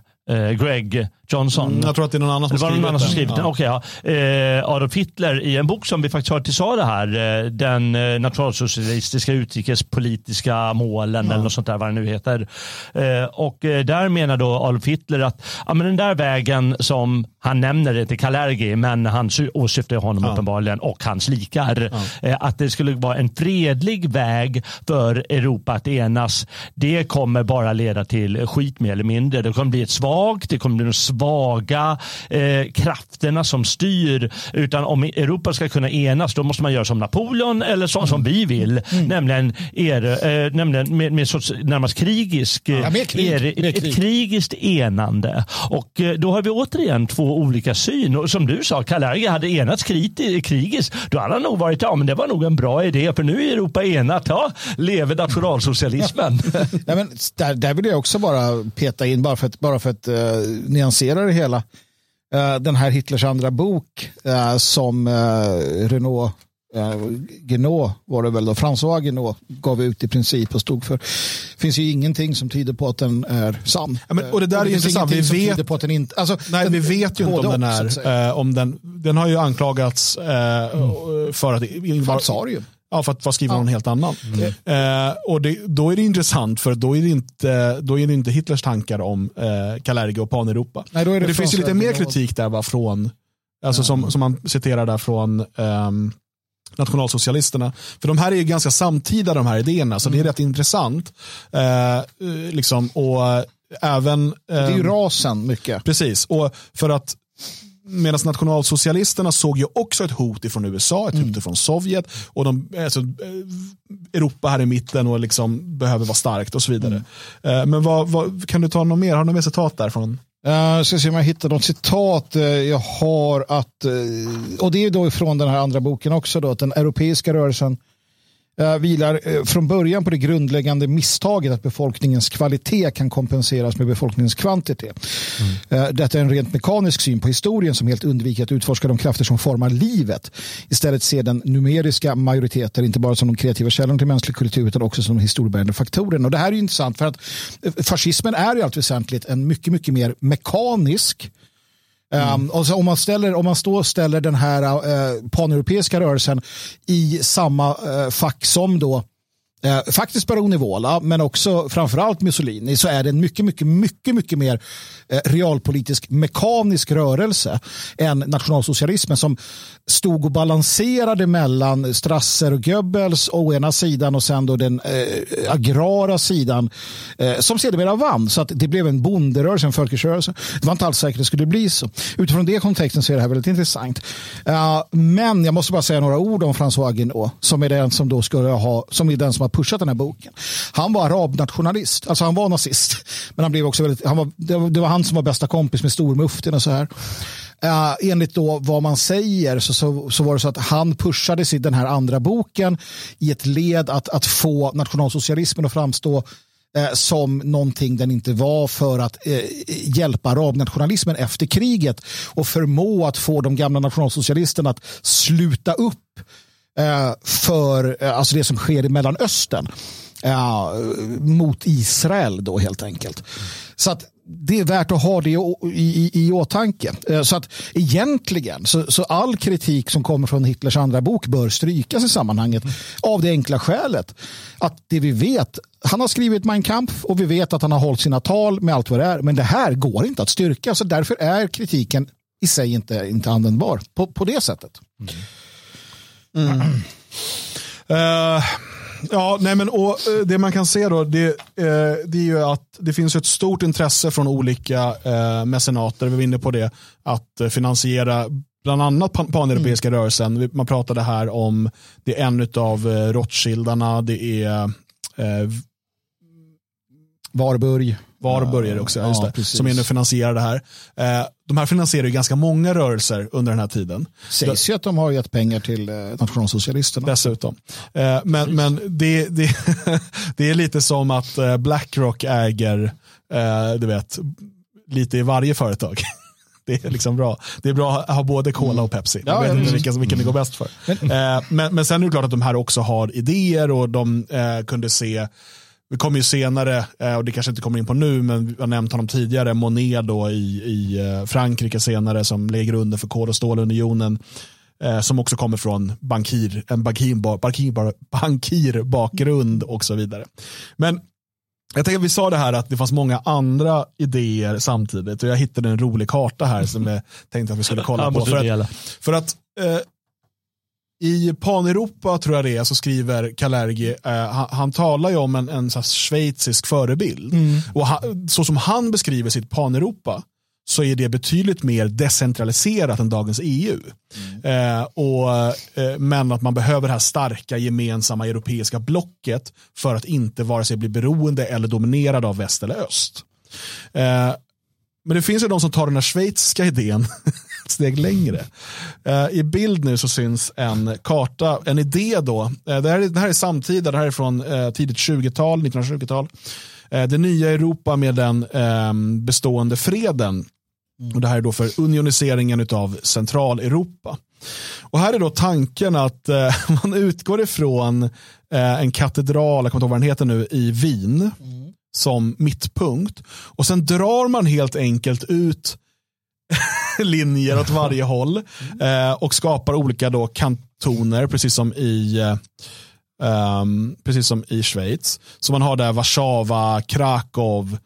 Greg Johnson. Mm, jag tror att det är någon annan som det var någon annan som skrivit den. Ja. Okay, ja. Eh, Adolf Hitler i en bok som vi faktiskt hörde till sa det här. Eh, den eh, nationalsocialistiska utrikespolitiska målen ja. eller något sånt där vad det nu heter. Eh, och eh, där menar då Adolf Hitler att ja, men den där vägen som han nämner till Kalergi men han åsyftar honom ja. uppenbarligen och hans likar. Eh, att det skulle vara en fredlig väg för Europa att enas. Det kommer bara leda till skit mer eller mindre. Det kommer bli ett svagt, det kommer bli något svaga eh, krafterna som styr. Utan om Europa ska kunna enas då måste man göra som Napoleon eller så, mm. som vi vill. Mm. Nämligen, er, eh, nämligen med, med sorts närmast krigisk, ja, krig. Er, krig. ett krigiskt enande. Och eh, då har vi återigen två olika syn. Och som du sa, Kalle hade enats krigiskt. Då hade han nog varit, ja men det var nog en bra idé för nu är Europa enat. Ja, leve nationalsocialismen. Nej, men där, där vill jag också bara peta in, bara för att, bara för att uh, nyansera nyansera det hela. Uh, den här Hitlers andra bok uh, som uh, Renault Genot var det väl då, François Genot gav ut i princip och stod för. Det finns ju ingenting som tyder på att den är sann. Ja, men, och det där och det är intressant. Vi vet, på att den inte, alltså, nej, den, vi vet ju inte om den är, eh, om den, den har ju anklagats eh, mm. för att... Falsarium. Ja, för att vara skriven ja. någon helt annan. Mm. Eh, och det, då är det intressant för då är det inte, då är det inte Hitlers tankar om eh, Kalergi och Pan-Europa. Nej, det, det finns ju lite mer kritik där va, från, alltså mm. som, som man citerar där från um, nationalsocialisterna. För de här är ju ganska samtida de här idéerna, så mm. det är mm. rätt intressant. Eh, liksom, och även... det är ju rasen mycket. Precis, och för att Medan nationalsocialisterna såg ju också ett hot ifrån USA, ett hot mm. ifrån Sovjet och de, alltså, Europa här i mitten och liksom behöver vara starkt och så vidare. Mm. Men vad, vad, kan du ta något mer? Har du något mer citat därifrån? Uh, ska se om jag hittar något citat. Uh, jag har att, uh, och det är då ifrån den här andra boken också då, att den europeiska rörelsen vilar eh, från början på det grundläggande misstaget att befolkningens kvalitet kan kompenseras med befolkningens kvantitet. Mm. Eh, detta är en rent mekanisk syn på historien som helt undviker att utforska de krafter som formar livet. Istället ser den numeriska majoriteten inte bara som de kreativa källorna till mänsklig kultur utan också som de historiebärande faktorerna. Och det här är intressant för att fascismen är i allt väsentligt en mycket, mycket mer mekanisk Mm. Um, så om man, ställer, om man står ställer den här uh, paneuropeiska rörelsen i samma uh, fack som då eh, faktiskt Baroni Vola, men också framförallt Mussolini, så är det en mycket, mycket, mycket, mycket mer eh, realpolitisk mekanisk rörelse än nationalsocialismen som stod och balanserade mellan Strasser och Goebbels å ena sidan och sen då den eh, agrara sidan eh, som sedermera vann. Så att det blev en bonderörelse, en folkrörelse. Det var inte alls säkert att det skulle bli så. Utifrån det kontexten så är det här väldigt intressant. Uh, men jag måste bara säga några ord om François Guinot som är den som då skulle ha, som är den som har pushat den här boken. Han var arabnationalist, alltså han var nazist. Men han blev också väldigt, han var, det var han som var bästa kompis med stormuftin och så här. Uh, enligt då vad man säger så, så, så, var det så att han pushade sig den här andra boken i ett led att, att få nationalsocialismen att framstå eh, som någonting den inte var för att eh, hjälpa arabnationalismen efter kriget och förmå att få de gamla nationalsocialisterna att sluta upp Eh, för eh, alltså det som sker i Mellanöstern eh, mot Israel då helt enkelt. Så att det är värt att ha det i, i, i åtanke. Eh, så att egentligen så, så, all kritik som kommer från Hitlers andra bok bör strykas i sammanhanget av det enkla skälet att det vi vet, han har skrivit Mein Kampf och vi vet att han har hållit sina tal med allt vad det är, men det här går inte att styrka så därför är kritiken i sig inte, inte användbar på, på det sättet. Mm. Mm. Uh. Ja, nej men, och eh, det man kan se då, det, eh, det är ju att det finns ett stort intresse från olika eh, mecenater, vi var inne på det, att finansiera bland annat paneuropeiska mm. rörelsen. Man pratade här om, det är en av Rothschildarna, det är eh, Varburg. Varburg är det också, ja, det, som är nu finansierar det här. Eh, de här finansierar ju ganska många rörelser under den här tiden. Sägs ju att de har gett pengar till eh, nationalsocialisterna. Dessutom. Eh, men men det, det, det är lite som att eh, Blackrock äger, du vet, lite i varje företag. Det är liksom bra. Det är bra att ha både Cola och Pepsi. Jag vet inte vilken, vilken det går bäst för. Men, men, men sen är det klart att de här också har idéer och de kunde se vi kommer ju senare, eh, och det kanske inte kommer in på nu, men vi har nämnt honom tidigare, Monet då i, i eh, Frankrike senare som lägger under för kol och stålunionen. Eh, som också kommer från bankir, en bankir, bankir, bankirbakgrund och så vidare. Men jag tänker vi sa det här att det fanns många andra idéer samtidigt och jag hittade en rolig karta här som jag tänkte att vi skulle kolla på. För att, för att eh, i Paneuropa tror jag det är så skriver Kalergi, eh, han, han, talar ju om en, en så schweizisk förebild. Mm. Och han, så som han beskriver sitt Paneuropa så är det betydligt mer decentraliserat än dagens EU. Mm. Eh, och, eh, men att man behöver det här starka gemensamma europeiska blocket för att inte vare sig bli beroende eller dominerad av väst eller öst. Eh, men det finns ju de som tar den här schweiziska idén ett steg längre. Eh, I bild nu så syns en karta, en idé då. Eh, det, här är, det här är samtida, det här är från eh, tidigt 20-tal, 1920-tal. det nya Europa med den ehm, bestående freden. Mm. Och det här är då för unioniseringen av Centraleuropa. Och här är då tanken att man utgår ifrån en katedral, jag kommer inte ihåg vad den heter nu, i Wien. Mm som mittpunkt. Och sen drar man helt enkelt ut linjer åt varje håll eh, och skapar olika då kantoner, precis som i um, precis som i Schweiz. Så man har där Warszawa, Krakow,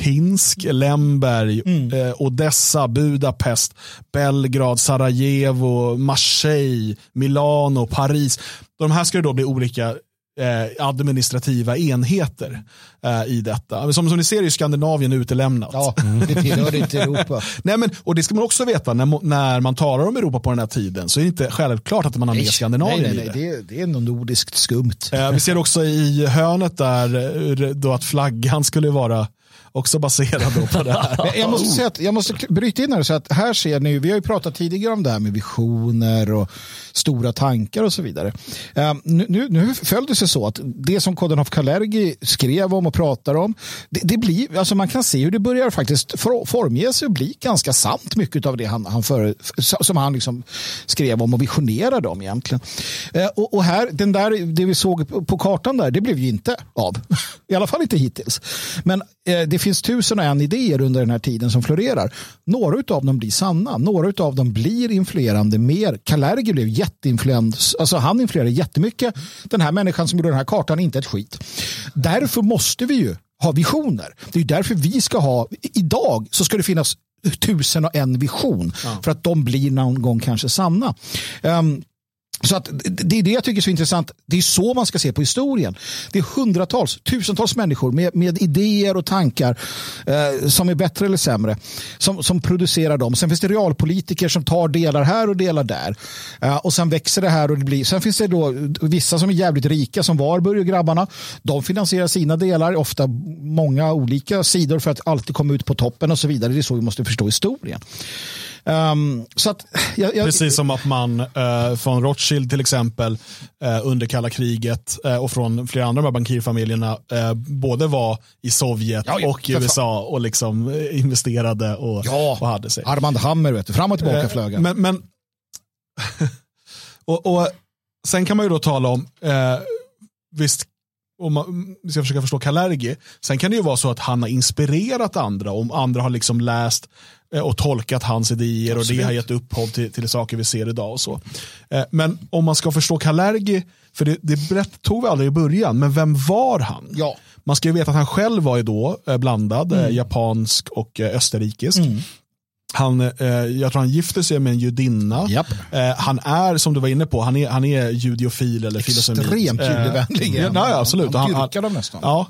Pinsk, Lemberg, mm. eh, Odessa, Budapest, Belgrad, Sarajevo, Marseille, Milano, Paris. De här ska då bli olika eh, administrativa enheter eh, i detta. Som, som ni ser är Skandinavien utelämnat. Ja, det tillhör inte Europa. Nej, men, och det ska man också veta, när, när man talar om Europa på den här tiden så är det inte självklart att man har med Skandinavien nej, nej, nej, i det. Det, är nog nordiskt skumt. Eh, vi ser också i hörnet där då att flaggan skulle vara också baserad på det här. jag måste säga att jag måste bryta in här och säga att här ser ni, vi har ju pratat tidigare om det här med visioner och stora tankar och så vidare. Um, nu, nu, nu föll det sig så att det som Kodenhoff Kalergi skrev om och pratar om, det, det, blir, alltså man kan se hur det börjar faktiskt formge sig och bli ganska sant mycket av det han, han för, som han liksom skrev om och visionerade om egentligen. Uh, och, och, här, den där, det vi såg på kartan där, det blev ju inte av. I alla fall inte hittills. Men uh, det finns tusen och en idéer under den här tiden som florerar. Några av dem blir sanna, några av dem blir influerande mer. Kalergi blev jätteinfluerad, alltså han influerade jättemycket. Den här människan som gjorde den här kartan inte ett skit. Därför måste vi ju ha visioner. Det är därför vi ska ha, idag så ska det finnas tusen och en vision ja. för att de blir någon gång kanske sanna. Um, så att det är det jag tycker är så intressant. Det är så man ska se på historien. Det är hundratals, tusentals människor med, med idéer och tankar eh, som är bättre eller sämre som, som producerar dem. Sen finns det realpolitiker som tar delar här och delar där. Eh, och sen växer det här och det blir. Sen finns det då vissa som är jävligt rika som Varberg och grabbarna. De finansierar sina delar, ofta många olika sidor för att alltid komma ut på toppen och så vidare. Det är så vi måste förstå historien. Um, så att, jag, jag, Precis som att man uh, från Rothschild till exempel uh, under kalla kriget uh, och från flera andra av bankirfamiljerna både var i Sovjet ja, och i USA och liksom investerade och, ja, och hade sig. Armand Hammer, vet du, fram och tillbaka flög Men, men och, och, sen kan man ju då tala om, visst om man ska försöka förstå Kalergi. Sen kan det ju vara så att han har inspirerat andra, om andra har liksom läst och tolkat hans idéer Absolut. och det har gett upphov till, till saker vi ser idag. och så. Eh, men om man ska förstå Kalergi, för det, det tog vi aldrig i början, men vem var han? Ja. Man ska ju veta att han själv var ju då eh, blandad, mm. japansk och österrikisk. Mm. Han, eh, jag tror han gifte sig med en judinna. Yep. Eh, han är, som du var inne på, han är, han är judiofil eller filosofi. Extremt judevänlig. Eh, ja, absolut. Han, han dyrkar dem nästan. Ja,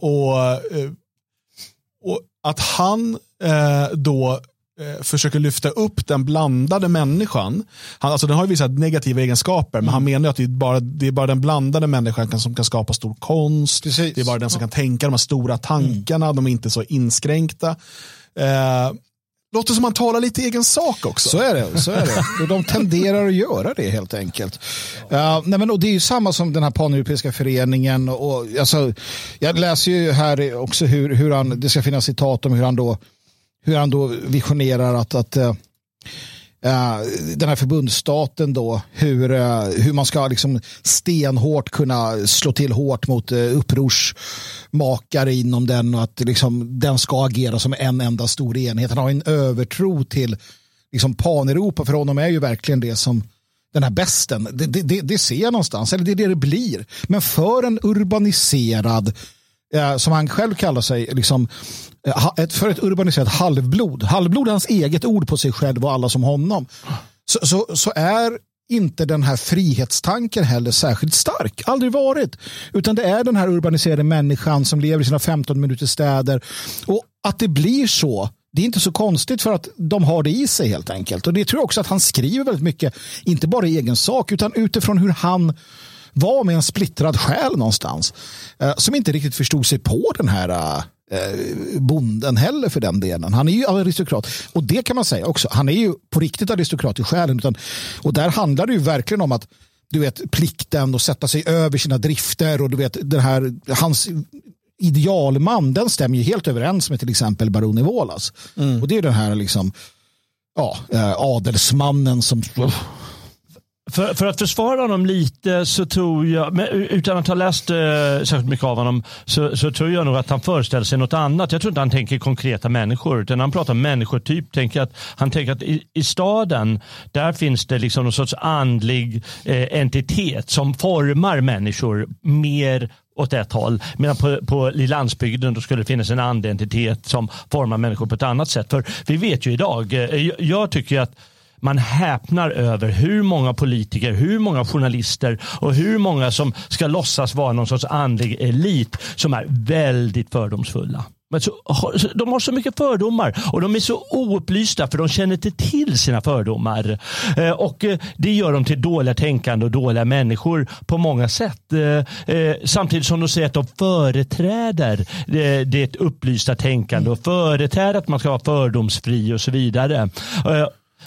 och, och att han eh, då eh, försöker lyfta upp den blandade människan. Han, alltså den har ju vissa negativa egenskaper, mm. men han mm. menar att det är, bara, det är bara den blandade människan som kan skapa stor konst. Precis. Det är bara den som kan tänka de här stora tankarna, mm. de är inte så inskränkta. Eh, låter som man talar lite egen sak också. Så är det. Så är det. Och de tenderar att göra det helt enkelt. Uh, nej men, och det är ju samma som den här paneuropeiska föreningen. Och, alltså, jag läser ju här också hur, hur han, det ska finnas citat om hur han då hur han då visionerar att, att uh, den här förbundsstaten då, hur, uh, hur man ska liksom stenhårt kunna slå till hårt mot uh, upprorsmakare inom den och att liksom, den ska agera som en enda stor enhet. Han har en övertro till liksom, pan-Europa, för honom är ju verkligen det som den här besten, det, det, det, ser jag någonstans, eller det är det det blir. Men för en urbaniserad, eh, som han själv kallar sig, liksom, eh, ett, för ett urbaniserat halvblod. Halvblod är hans eget ord på sig själv och alla som honom. Så, så, så är inte den här frihetstanken heller särskilt stark. Aldrig varit. Utan det är den här urbaniserade människan som lever i sina 15 minuters städer. Och att det blir så det är inte så konstigt för att de har det i sig helt enkelt. Och det tror jag också att han skriver väldigt mycket, inte bara i egen sak, utan utifrån hur han var med en splittrad själ någonstans. Eh, som inte riktigt förstod sig på den här eh, bonden heller för den delen. Han är ju aristokrat. Och det kan man säga också. Han är ju på riktigt aristokrat i själen. Utan, och där handlar det ju verkligen om att du vet, plikten och sätta sig över sina drifter och du vet, den här, hans idealman, den stämmer ju helt överens med till exempel baron Volas. Mm. Och det är den här liksom, ja, eh, adelsmannen som för, för, att försvara honom lite så tror jag, utan att ha läst eh, särskilt mycket av honom, så, så, tror jag nog att han föreställer sig något annat. Jag tror inte han tänker konkreta människor, utan han pratar människotyp, tänker att han tänker att i, i staden, där finns det liksom någon sorts andlig eh, entitet som formar människor mer åt ett håll. Medan på, på landsbygden då skulle det finnas en andentitet som formar människor på ett annat sätt. För vi vet ju idag, eh, jag, jag tycker att man häpnar över hur många politiker, hur många journalister och hur många som ska låtsas vara någon sorts andlig elit som är väldigt fördomsfulla. Men så, de har så mycket fördomar och de är så oupplysta för de känner inte till sina fördomar. Eh, och eh, Det gör dem till dåliga tänkande och dåliga människor på många sätt. Eh, eh samtidigt som de säger att de företräder eh, det upplysta tänkande och företräder att man ska vara fördomsfri och så vidare.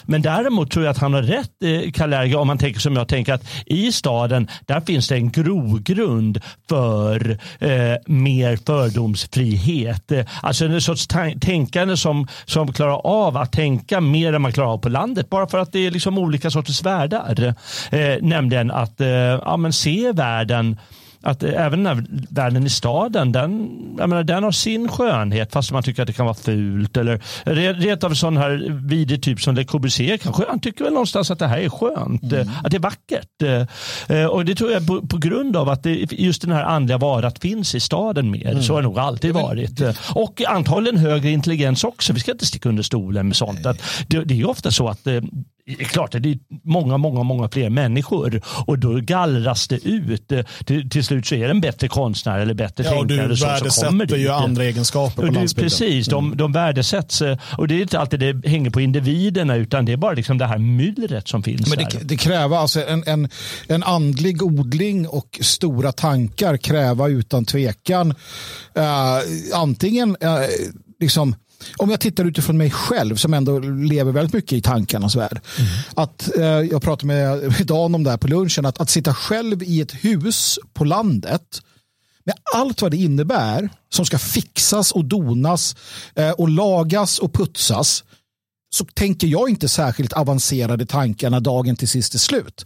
Men däremot tror jag att han har rätt, eh, Kalerga, om man tänker som jag tänker att i staden där finns det en grogrund för eh, mer fördomsfrihet. Eh, alltså en sorts tänkande som, som klarar av att tänka mer än man klarar av på landet. Bara för att det är liksom olika sorters världar. Eh, nämligen att eh, ja, men se världen att även den här världen i staden, den, menar, den har sin skönhet fast man tycker att det kan vara fult. Eller rent av sån här vidrig typ som Le Corbusier kanske han tycker väl någonstans att det här är skönt, mm. att det är vackert. Eh, och det tror jag på, på grund av att det, just den här andliga varat finns i staden mer. Mm. Så har det nog alltid varit. Och antagligen högre intelligens också. Vi ska inte sticka under stolen med sånt. Att det, det är ofta så att eh, det är klart, det är många, många, många fler människor och då gallras det ut. Till, till slut så är det en bättre konstnär eller bättre ja, tänkare. Du värdesätter ju andra egenskaper på du, landsbygden. Precis, mm. de, de värdesätts och det är inte alltid det hänger på individerna utan det är bara liksom det här myllret som finns. Men det, det kräver alltså en, en, en andlig odling och stora tankar kräva utan tvekan uh, antingen uh, liksom om jag tittar utifrån mig själv som ändå lever väldigt mycket i tankarnas värld. Mm. Att, eh, jag pratade med, med Dan om det här på lunchen, att, att sitta själv i ett hus på landet med allt vad det innebär som ska fixas och donas eh, och lagas och putsas så tänker jag inte särskilt avancerade tankar när dagen till sist är slut.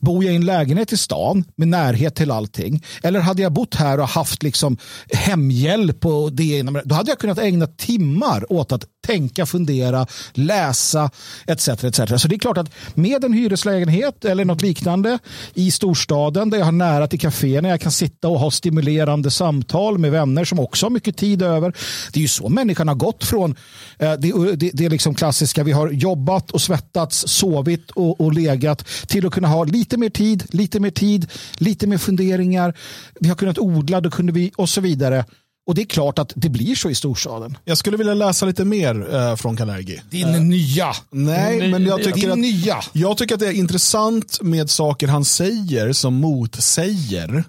Bor jag i en lägenhet i stan med närhet till allting eller hade jag bott här och haft liksom hemhjälp och det, då hade jag kunnat ägna timmar åt att tänka, fundera, läsa etc. etc. Så det är klart att med en hyreslägenhet eller något liknande i storstaden där jag har nära till kaféerna, jag kan sitta och ha stimulerande samtal med vänner som också har mycket tid över. Det är ju så människan har gått från eh, det, det, det liksom klass klassiska, vi har jobbat och svettats, sovit och, och legat till att kunna ha lite mer tid, lite mer tid, lite mer funderingar. Vi har kunnat odla, då kunde vi och så vidare. Och det är klart att det blir så i storstaden. Jag skulle vilja läsa lite mer eh, från Kalergi. Din eh, nya. Nej, men jag tycker, Din att, nya. jag tycker att det är intressant med saker han säger som motsäger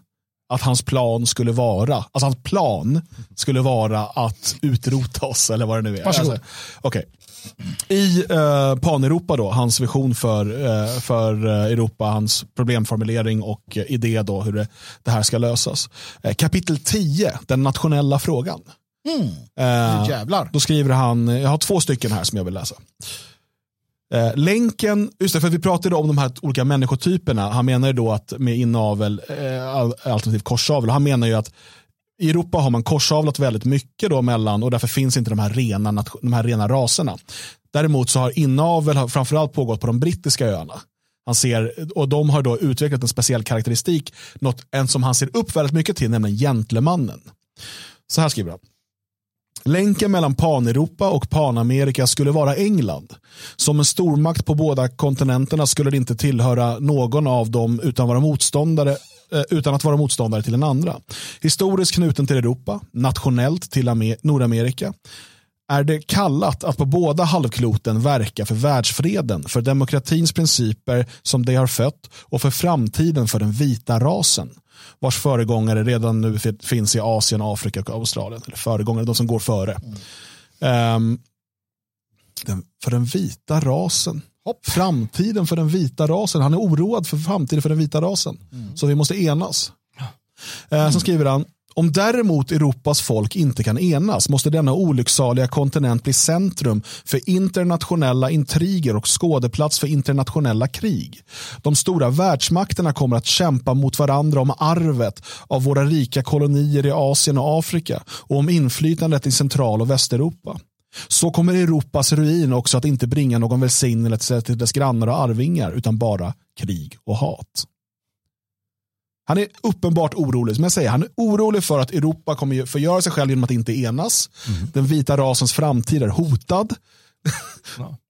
att hans plan skulle vara, alltså hans plan skulle vara att utrota oss eller vad det nu är. Varsågod. Alltså, okay. I eh, Pan-Europa då, hans vision för, eh, för eh, Europa, hans problemformulering och eh, idé då hur det, det här ska lösas. Eh, kapitel 10, den nationella frågan. Mm. Eh, jävlar. Då skriver han, jag har två stycken här som jag vill läsa. Eh, länken, just det, för vi pratade om de här olika människotyperna. Han menar ju då att med inavel, eh, alternativt korsavel. Han menar ju att i Europa har man korsavlat väldigt mycket då mellan och därför finns inte de här rena, de här rena raserna. Däremot så har inavel framförallt pågått på de brittiska öarna. Han ser, och de har då utvecklat en speciell karaktäristik, något, en som han ser upp väldigt mycket till, nämligen gentlemannen. Så här skriver han. Länken mellan Paneuropa och Panamerika skulle vara England. Som en stormakt på båda kontinenterna skulle det inte tillhöra någon av dem utan, vara motståndare, utan att vara motståndare till den andra. Historiskt knuten till Europa, nationellt till Nordamerika är det kallat att på båda halvkloten verka för världsfreden, för demokratins principer som de har fött och för framtiden för den vita rasen vars föregångare redan nu finns i Asien, Afrika och Australien. Eller föregångare, de som går före. Mm. Um, den, för den vita rasen. Hopp. Framtiden för den vita rasen. Han är oroad för framtiden för den vita rasen. Mm. Så vi måste enas. Mm. Uh, så skriver han, om däremot Europas folk inte kan enas måste denna olycksaliga kontinent bli centrum för internationella intriger och skådeplats för internationella krig. De stora världsmakterna kommer att kämpa mot varandra om arvet av våra rika kolonier i Asien och Afrika och om inflytandet i Central och Västeuropa. Så kommer Europas ruin också att inte bringa någon välsignelse till dess grannar och arvingar utan bara krig och hat. Han är uppenbart orolig. Som jag säger, han är orolig för att Europa kommer förgöra sig själv genom att inte enas. Mm. Den vita rasens framtid är hotad.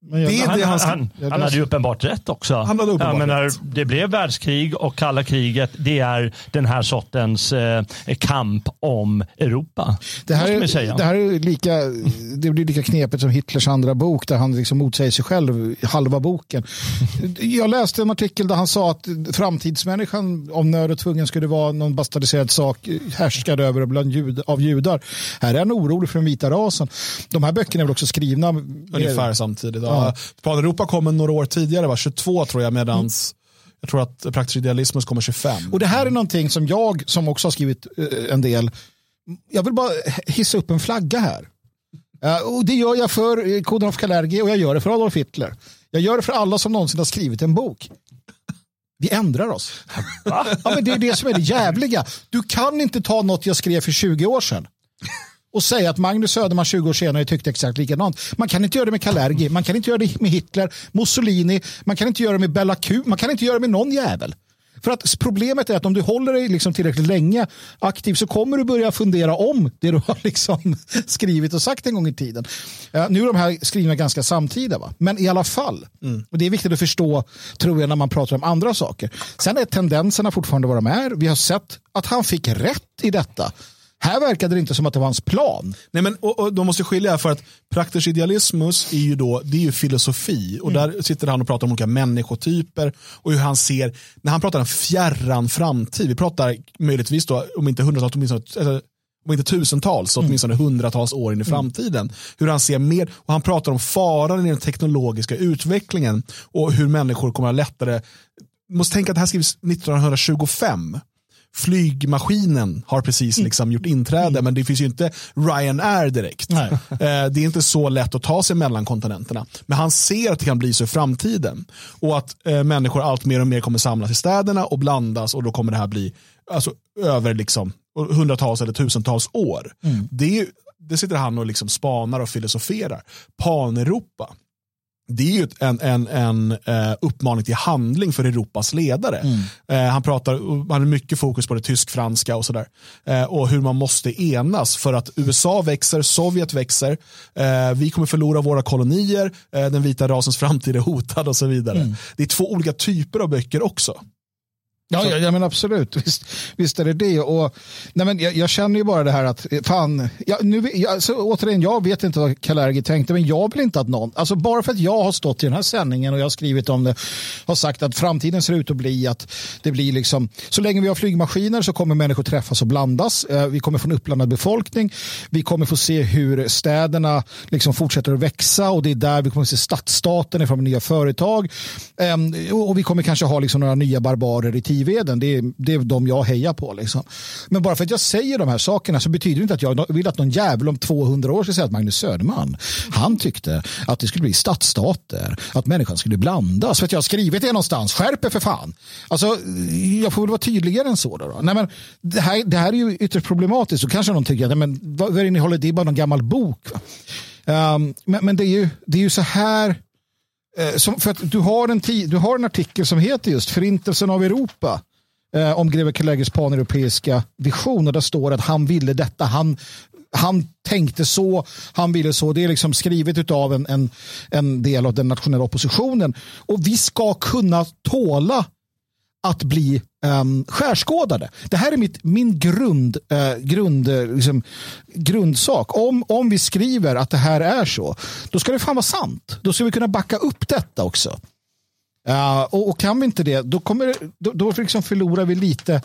Men det är det han, han, han, hade ju uppenbart rätt också. Han hade uppenbart menar, rätt. Det blev världskrig och kalla kriget. Det är den här sortens eh, kamp om Europa. Det här, är, det här är lika, det blir lika knepigt som Hitlers andra bok där han liksom motsäger sig själv halva boken. Jag läste en artikel där han sa att framtidsmänniskan om nöd och tvungen skulle vara någon bastardiserad sak härskad över bland jud, av judar. Här är han orolig för den vita rasen. De här böckerna är väl också skrivna ungefär samtidigt. Ja. Ja. Europa kommer några år tidigare, va? 22 tror jag, medans mm. jag tror att Praktisk idealismus kommer 25. Och det här är någonting som jag, som också har skrivit uh, en del, jag vill bara hissa upp en flagga här. Uh, och det gör jag för Koden of Kalergi och jag gör det för Adolf Hitler. Jag gör det för alla som någonsin har skrivit en bok. Vi ändrar oss. ja, men det är det som är det jävliga. Du kan inte ta något jag skrev för 20 år sedan och säga att Magnus Söderman 20 år senare tyckte exakt likadant. Man kan inte göra det med Kalergi, man kan inte göra det med Hitler, Mussolini, man kan inte göra det med Bella Q, man kan inte göra det med någon jävel. För att problemet är att om du håller dig liksom tillräckligt länge aktiv så kommer du börja fundera om det du har liksom skrivit och sagt en gång i tiden. Uh, nu är de här skrivna ganska samtida, va? men i alla fall. Mm. Och Det är viktigt att förstå, tror jag, när man pratar om andra saker. Sen är tendenserna fortfarande vad de är. Vi har sett att han fick rätt i detta. Här verkade det inte som att det var hans plan. Nej, men, och, och de måste skilja för att praktisk idealismus är ju, då, det är ju filosofi och mm. där sitter han och pratar om olika människotyper och hur han ser, när han pratar om fjärran framtid, vi pratar möjligtvis då, om inte hundratals, åtminstone, om inte tusentals, så mm. åtminstone hundratals år in i mm. framtiden. Mm. Hur han ser mer, och han pratar om faran i den teknologiska utvecklingen och hur människor kommer att lättare, måste tänka att det här skrivs 1925 flygmaskinen har precis mm. liksom gjort inträde, mm. men det finns ju inte Ryanair direkt. Eh, det är inte så lätt att ta sig mellan kontinenterna. Men han ser att det kan bli så i framtiden. Och att eh, människor allt mer och mer kommer samlas i städerna och blandas och då kommer det här bli alltså, över liksom, hundratals eller tusentals år. Mm. Det, det sitter han och liksom spanar och filosoferar. Pan-Europa det är ju en, en, en uh, uppmaning till handling för Europas ledare. Mm. Uh, han pratar, han har mycket fokus på det tysk-franska och sådär. Uh, och hur man måste enas för att USA växer, Sovjet växer, vi kommer förlora våra kolonier, den vita rasens framtid är hotad och så vidare. Mm. Det är två olika typer av böcker också. Ja, ja, ja, men absolut. Visst, visst är det det. Och, nej, men jag, jag känner ju bara det här att, fan, ja, nu, jag, alltså, återigen, jag vet inte vad Kalergi tänkte, men jag vill inte att någon, alltså bara för att jag har stått i den här sändningen och jag har skrivit om det, har sagt att framtiden ser ut att bli att det blir liksom, så länge vi har flygmaskiner så kommer människor träffas och blandas. Eh, vi kommer få en uppblandad befolkning. Vi kommer få se hur städerna liksom fortsätter att växa och det är där vi kommer se stadsstaten från nya företag. Eh, och vi kommer kanske ha liksom några nya barbarer i tid Tiveden, det är, det är de jag hejar på. Liksom. Men bara för att jag säger de här sakerna så betyder det inte att jag vill att någon jävel om 200 år ska säga att Magnus Söderman, han tyckte att det skulle bli stadsstater, att människan skulle blandas. För att jag har skrivit det någonstans, skärp er för fan. Alltså, jag får väl vara tydligare än så. Då. Nej, men det, här, det här är ju ytterst problematiskt. Så kanske någon tycker, att men vad, vad det? är bara någon gammal bok. Um, men, men det, är ju, det är ju så här Eh, som, för att du har, en du har en artikel som heter just Förintelsen av Europa eh, om greve Kalergis paneuropeiska vision och där står att han ville detta, han, han tänkte så, han ville så. Det är liksom skrivet av en, en, en del av den nationella oppositionen. Och vi ska kunna tåla att bli ehm, um, skärskådade. Det här är mitt, min grund, uh, grund, eh, liksom, grundsak. Om, om vi skriver att det här är så, då ska det fan vara sant. Då ska vi kunna backa upp detta också. Uh, och, och, kan vi inte det, då, kommer, då, då liksom förlorar vi lite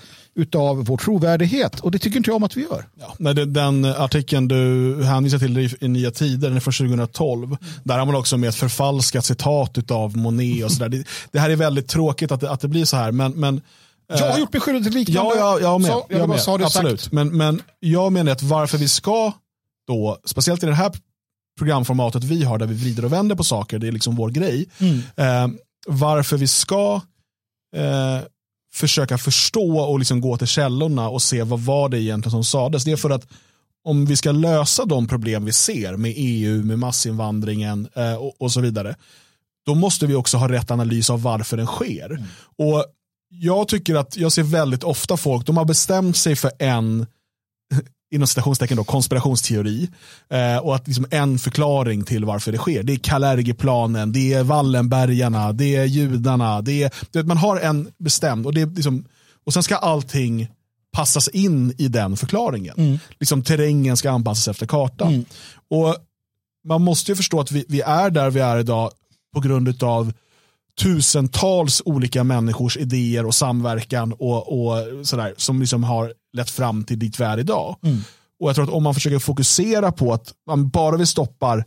av vår trovärdighet. Och det tycker inte jag om att vi gör. Ja, nej, det, den artikeln du hänvisar till i, i Nya Tider, den är från 2012. Mm. Där har man också med ett förfalskat citat av Monet och sådär. Det, det, här är väldigt tråkigt att det, att det blir så här. Men, men, jag har eh, gjort mig skyldig till liknande. Ja, ja, jag med. Så, jag jag med. Bara, Absolut. Men, men jag menar att varför vi ska då, speciellt i det här programformatet vi har där vi vrider och vänder på saker, det är liksom vår grej. Mm. Eh, varför vi ska eh, försöka förstå och liksom gå till källorna och se vad var det egentligen som sades. Det är för att om vi ska lösa de problem vi ser med EU, med massinvandringen eh, och, och, så vidare, då måste vi också ha rätt analys av varför den sker. Mm. Och jag tycker att jag ser väldigt ofta folk, de har bestämt sig för en inom citationstecken då, konspirationsteori. Eh, och att liksom en förklaring till varför det sker. Det är Kalergiplanen, det är Wallenbergarna, det är judarna. Det är, det, man har en bestämd och, det är liksom, och sen ska allting passas in i den förklaringen. Mm. Liksom terrängen ska anpassas efter kartan. Mm. Och man måste ju förstå att vi, vi är där vi är idag på grund av tusentals olika människors idéer och samverkan och, och sådär, som liksom har lett fram till dit vi är idag. Mm. Och jag tror att om man försöker fokusera på att man bara vill stoppa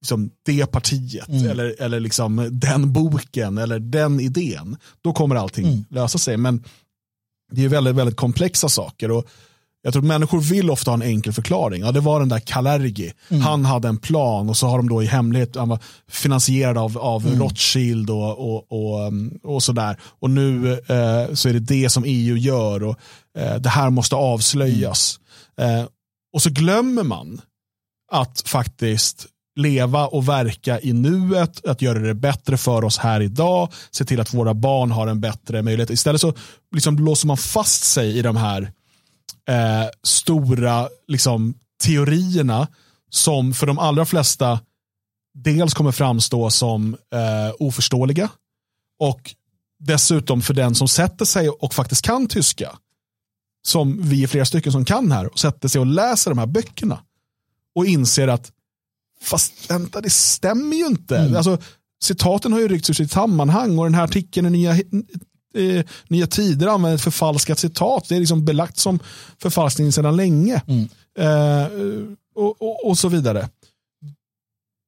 liksom det partiet mm. eller, eller liksom den boken eller den idén, då kommer allting mm. lösa sig. Men det är väldigt, väldigt komplexa saker. Och jag tror att människor vill ofta ha en enkel förklaring. Ja, det var den där Kalergi. Mm. Han hade en plan och så har de då i hemlighet, han var finansierad av, av mm. Rothschild och, och, och, um, och sådär. Och nu eh, så är det det som EU gör och eh, det här måste avslöjas. Mm. Eh, och så glömmer man att faktiskt leva och verka i nuet, att göra det bättre för oss här idag, se till att våra barn har en bättre möjlighet. Istället så liksom låser man fast sig i de här eh, stora liksom, teorierna som för de allra flesta dels kommer framstå som eh, oförståeliga och dessutom för den som sätter sig och faktiskt kan tyska, som vi är flera stycken som kan här, och sätter sig och läser de här böckerna och inser att fast vänta, det stämmer ju inte. Mm. Alltså, citaten har ju ryckts ur sitt sammanhang och den här artikeln i Nya eh, Nya Tider använder ett förfalskat citat. Det är liksom belagt som förfalskning sedan länge. Mm. Eh, och, och, och, så vidare.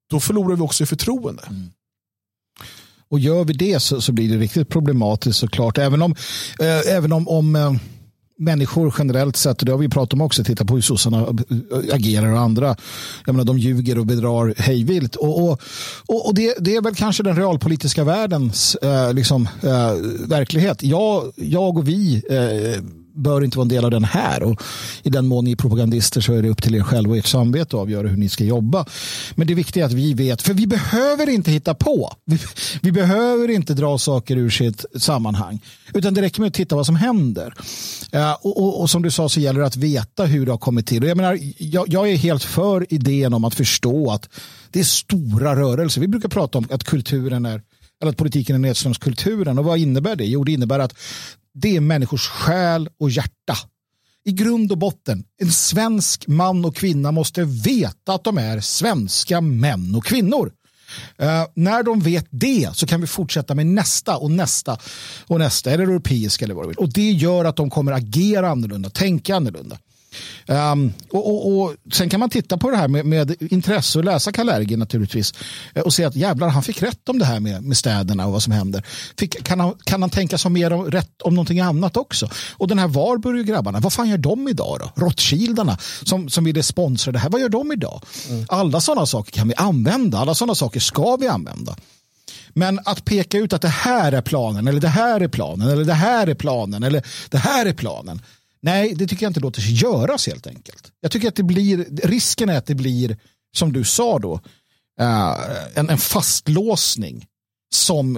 Då förlorar vi också i förtroende. Mm. Och gör vi det så, så, blir det riktigt problematiskt såklart. Även om, eh, även om, om eh, människor generellt sett, och det har vi pratat om också, titta på hur sossarna eh, agerar och andra. Jag menar, de ljuger och bedrar hejvilt. Och, och, och det, det, är väl kanske den realpolitiska världens eh, liksom, eh, verklighet. Jag, jag och vi eh, bör inte vara en del av den här. Och I den mån ni är propagandister så är det upp till er själva och ert samvete att avgöra hur ni ska jobba. Men det viktiga är att vi vet, för vi behöver inte hitta på. Vi, vi behöver inte dra saker ur sitt sammanhang. Utan det räcker med att titta vad som händer. Uh, och, och, och, som du sa så gäller det att veta hur det har kommit till. Och jag, menar, jag, jag är helt för idén om att förstå att det är stora rörelser. Vi brukar prata om att kulturen är eller att politiken är nedströmskulturen. Och vad innebär det? Jo, det innebär att det är människors själ och hjärta. I grund och botten, en svensk man och kvinna måste veta att de är svenska män och kvinnor. Uh, när de vet det så kan vi fortsätta med nästa och nästa och nästa, eller europeiska eller vad du vill. Och det gör att de kommer agera annorlunda, tänka annorlunda. Um, och, och, och, Sen kan man titta på det här med, med intresse och läsa Kalergi naturligtvis eh, och se att jävlar han fick rätt om det här med, med städerna och vad som händer. Fick, kan, han, kan han tänka sig mer om, rätt om någonting annat också? Och den här Warburg-grabbarna, vad fan gör de idag då? Rothschildarna som, som ville sponsra det här, vad gör de idag? Mm. Alla sådana saker kan vi använda, alla sådana saker ska vi använda. Men att peka ut att det här är planen eller det här är planen eller det här är planen eller det här är planen Nej, det tycker jag inte låter sig göras helt enkelt. Jag tycker att det blir, risken är att det blir, som du sa då, uh, en, en fastlåsning som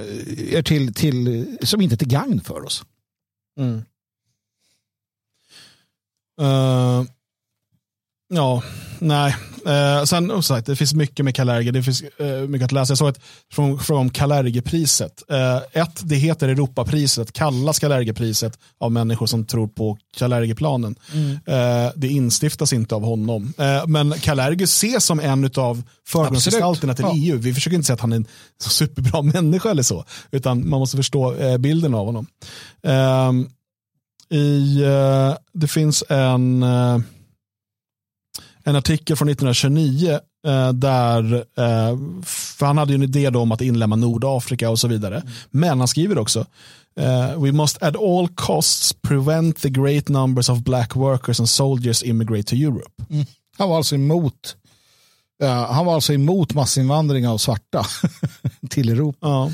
är till, till, som inte är till gagn för oss. Mm. Uh, ja, nej, Eh, sen, sagt, det finns mycket med Kalergi, det finns eh, mycket att läsa. Jag såg ett fråga om Kalergi-priset. Eh, ett, det heter Europapriset, kallas Kalergi-priset av människor som tror på Kalergi-planen. Mm. Eh, det instiftas inte av honom. Eh, men Kalergi ses som en av förgrundsgestalterna till ja. EU. Vi försöker inte säga att han är en superbra människa eller så, utan man måste förstå eh, bilden av honom. Ehm, i, det finns en en artikel från 1929 eh, där, eh, för han hade ju en idé om att inlämna Nordafrika och så vidare. Mm. Men han skriver också, Uh, we must at all costs prevent the great numbers of black workers and soldiers immigrate to Europe. Mm. Han var alltså emot han var alltså emot massinvandring av svarta till Europa. Ja.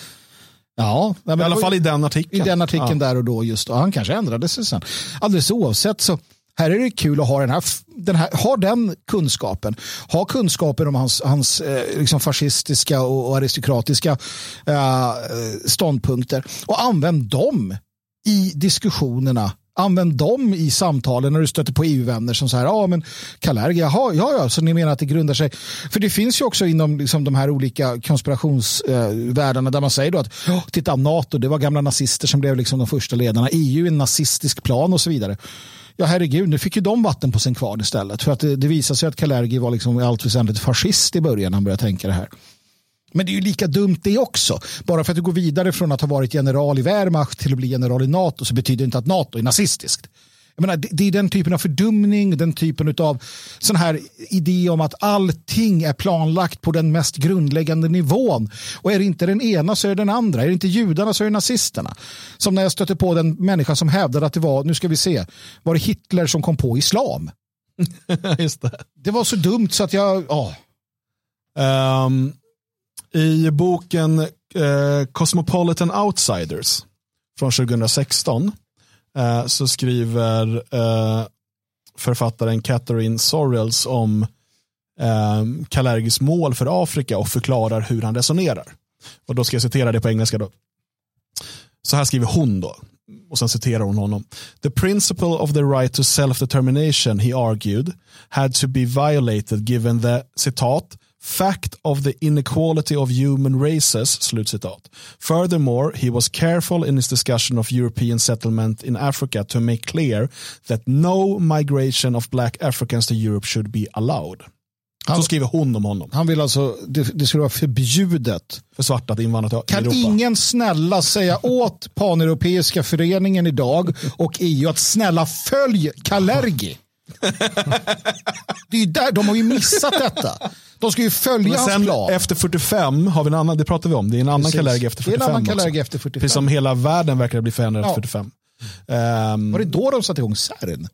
Ja, I alla fall i den artikeln. I den artikeln ja. där och då just. Och han kanske ändrade sig sen. Alldeles oavsett så här är det kul att ha den här, den här ha den kunskapen. Ha kunskapen om hans, hans eh, liksom fascistiska och, och aristokratiska eh, ståndpunkter och använd dem i diskussionerna Använd dem i samtalen när du stöter på EU-vänner som säger, ja men Kalergi, jaha, ja ja, så ni menar att det grundar sig. För det finns ju också inom liksom, de här olika konspirationsvärldarna eh, där man säger då att, titta NATO, det var gamla nazister som blev liksom de första ledarna, EU är en nazistisk plan och så vidare. Ja herregud, nu fick ju de vatten på sin kvarn istället. För att det, det visade sig att Kalergi var liksom allt väsentligt fascist i början när han började tänka det här. Men det är ju lika dumt det också. Bara för att du går vidare från att ha varit general i Wehrmacht till att bli general i NATO så betyder det inte att NATO är nazistiskt. Jag menar, det är den typen av fördumning, den typen av sån här idé om att allting är planlagt på den mest grundläggande nivån. Och är det inte den ena så är det den andra. Är det inte judarna så är det nazisterna. Som när jag stötte på den människa som hävdade att det var, nu ska vi se, var det Hitler som kom på islam? Just det. det var så dumt så att jag, ja. Um, i boken eh, Cosmopolitan Outsiders från 2016 eh, så skriver eh, författaren Catherine Sorrells om eh, Kalergis mål för Afrika och förklarar hur han resonerar. Och då ska jag citera det på engelska. då. Så här skriver hon då. Och sen citerar hon honom. The principle of the right to self-determination, he argued, had to be violated given the, citat, fact of the inequality of human races, slutcitat. Furthermore, he was careful in his discussion of European settlement in Africa to make clear that no migration of black Africans to Europe should be allowed. Han, Så skriver hon om honom. Han vill alltså, det, det skulle vara förbjudet. För svarta att invandra till kan Europa. Ingen snälla säga åt Paneuropeiska föreningen idag och EU att snälla följ Kalergi. Det är där, de har ju missat detta. De ska ju följa hans plan. Efter 45 har vi en annan, det pratar vi om, det är en annan Kalergi efter 45. Det är en annan efter 45. Precis som hela världen verkar bli förändrad ja. efter 45. Um, var det då de satte igång CERN?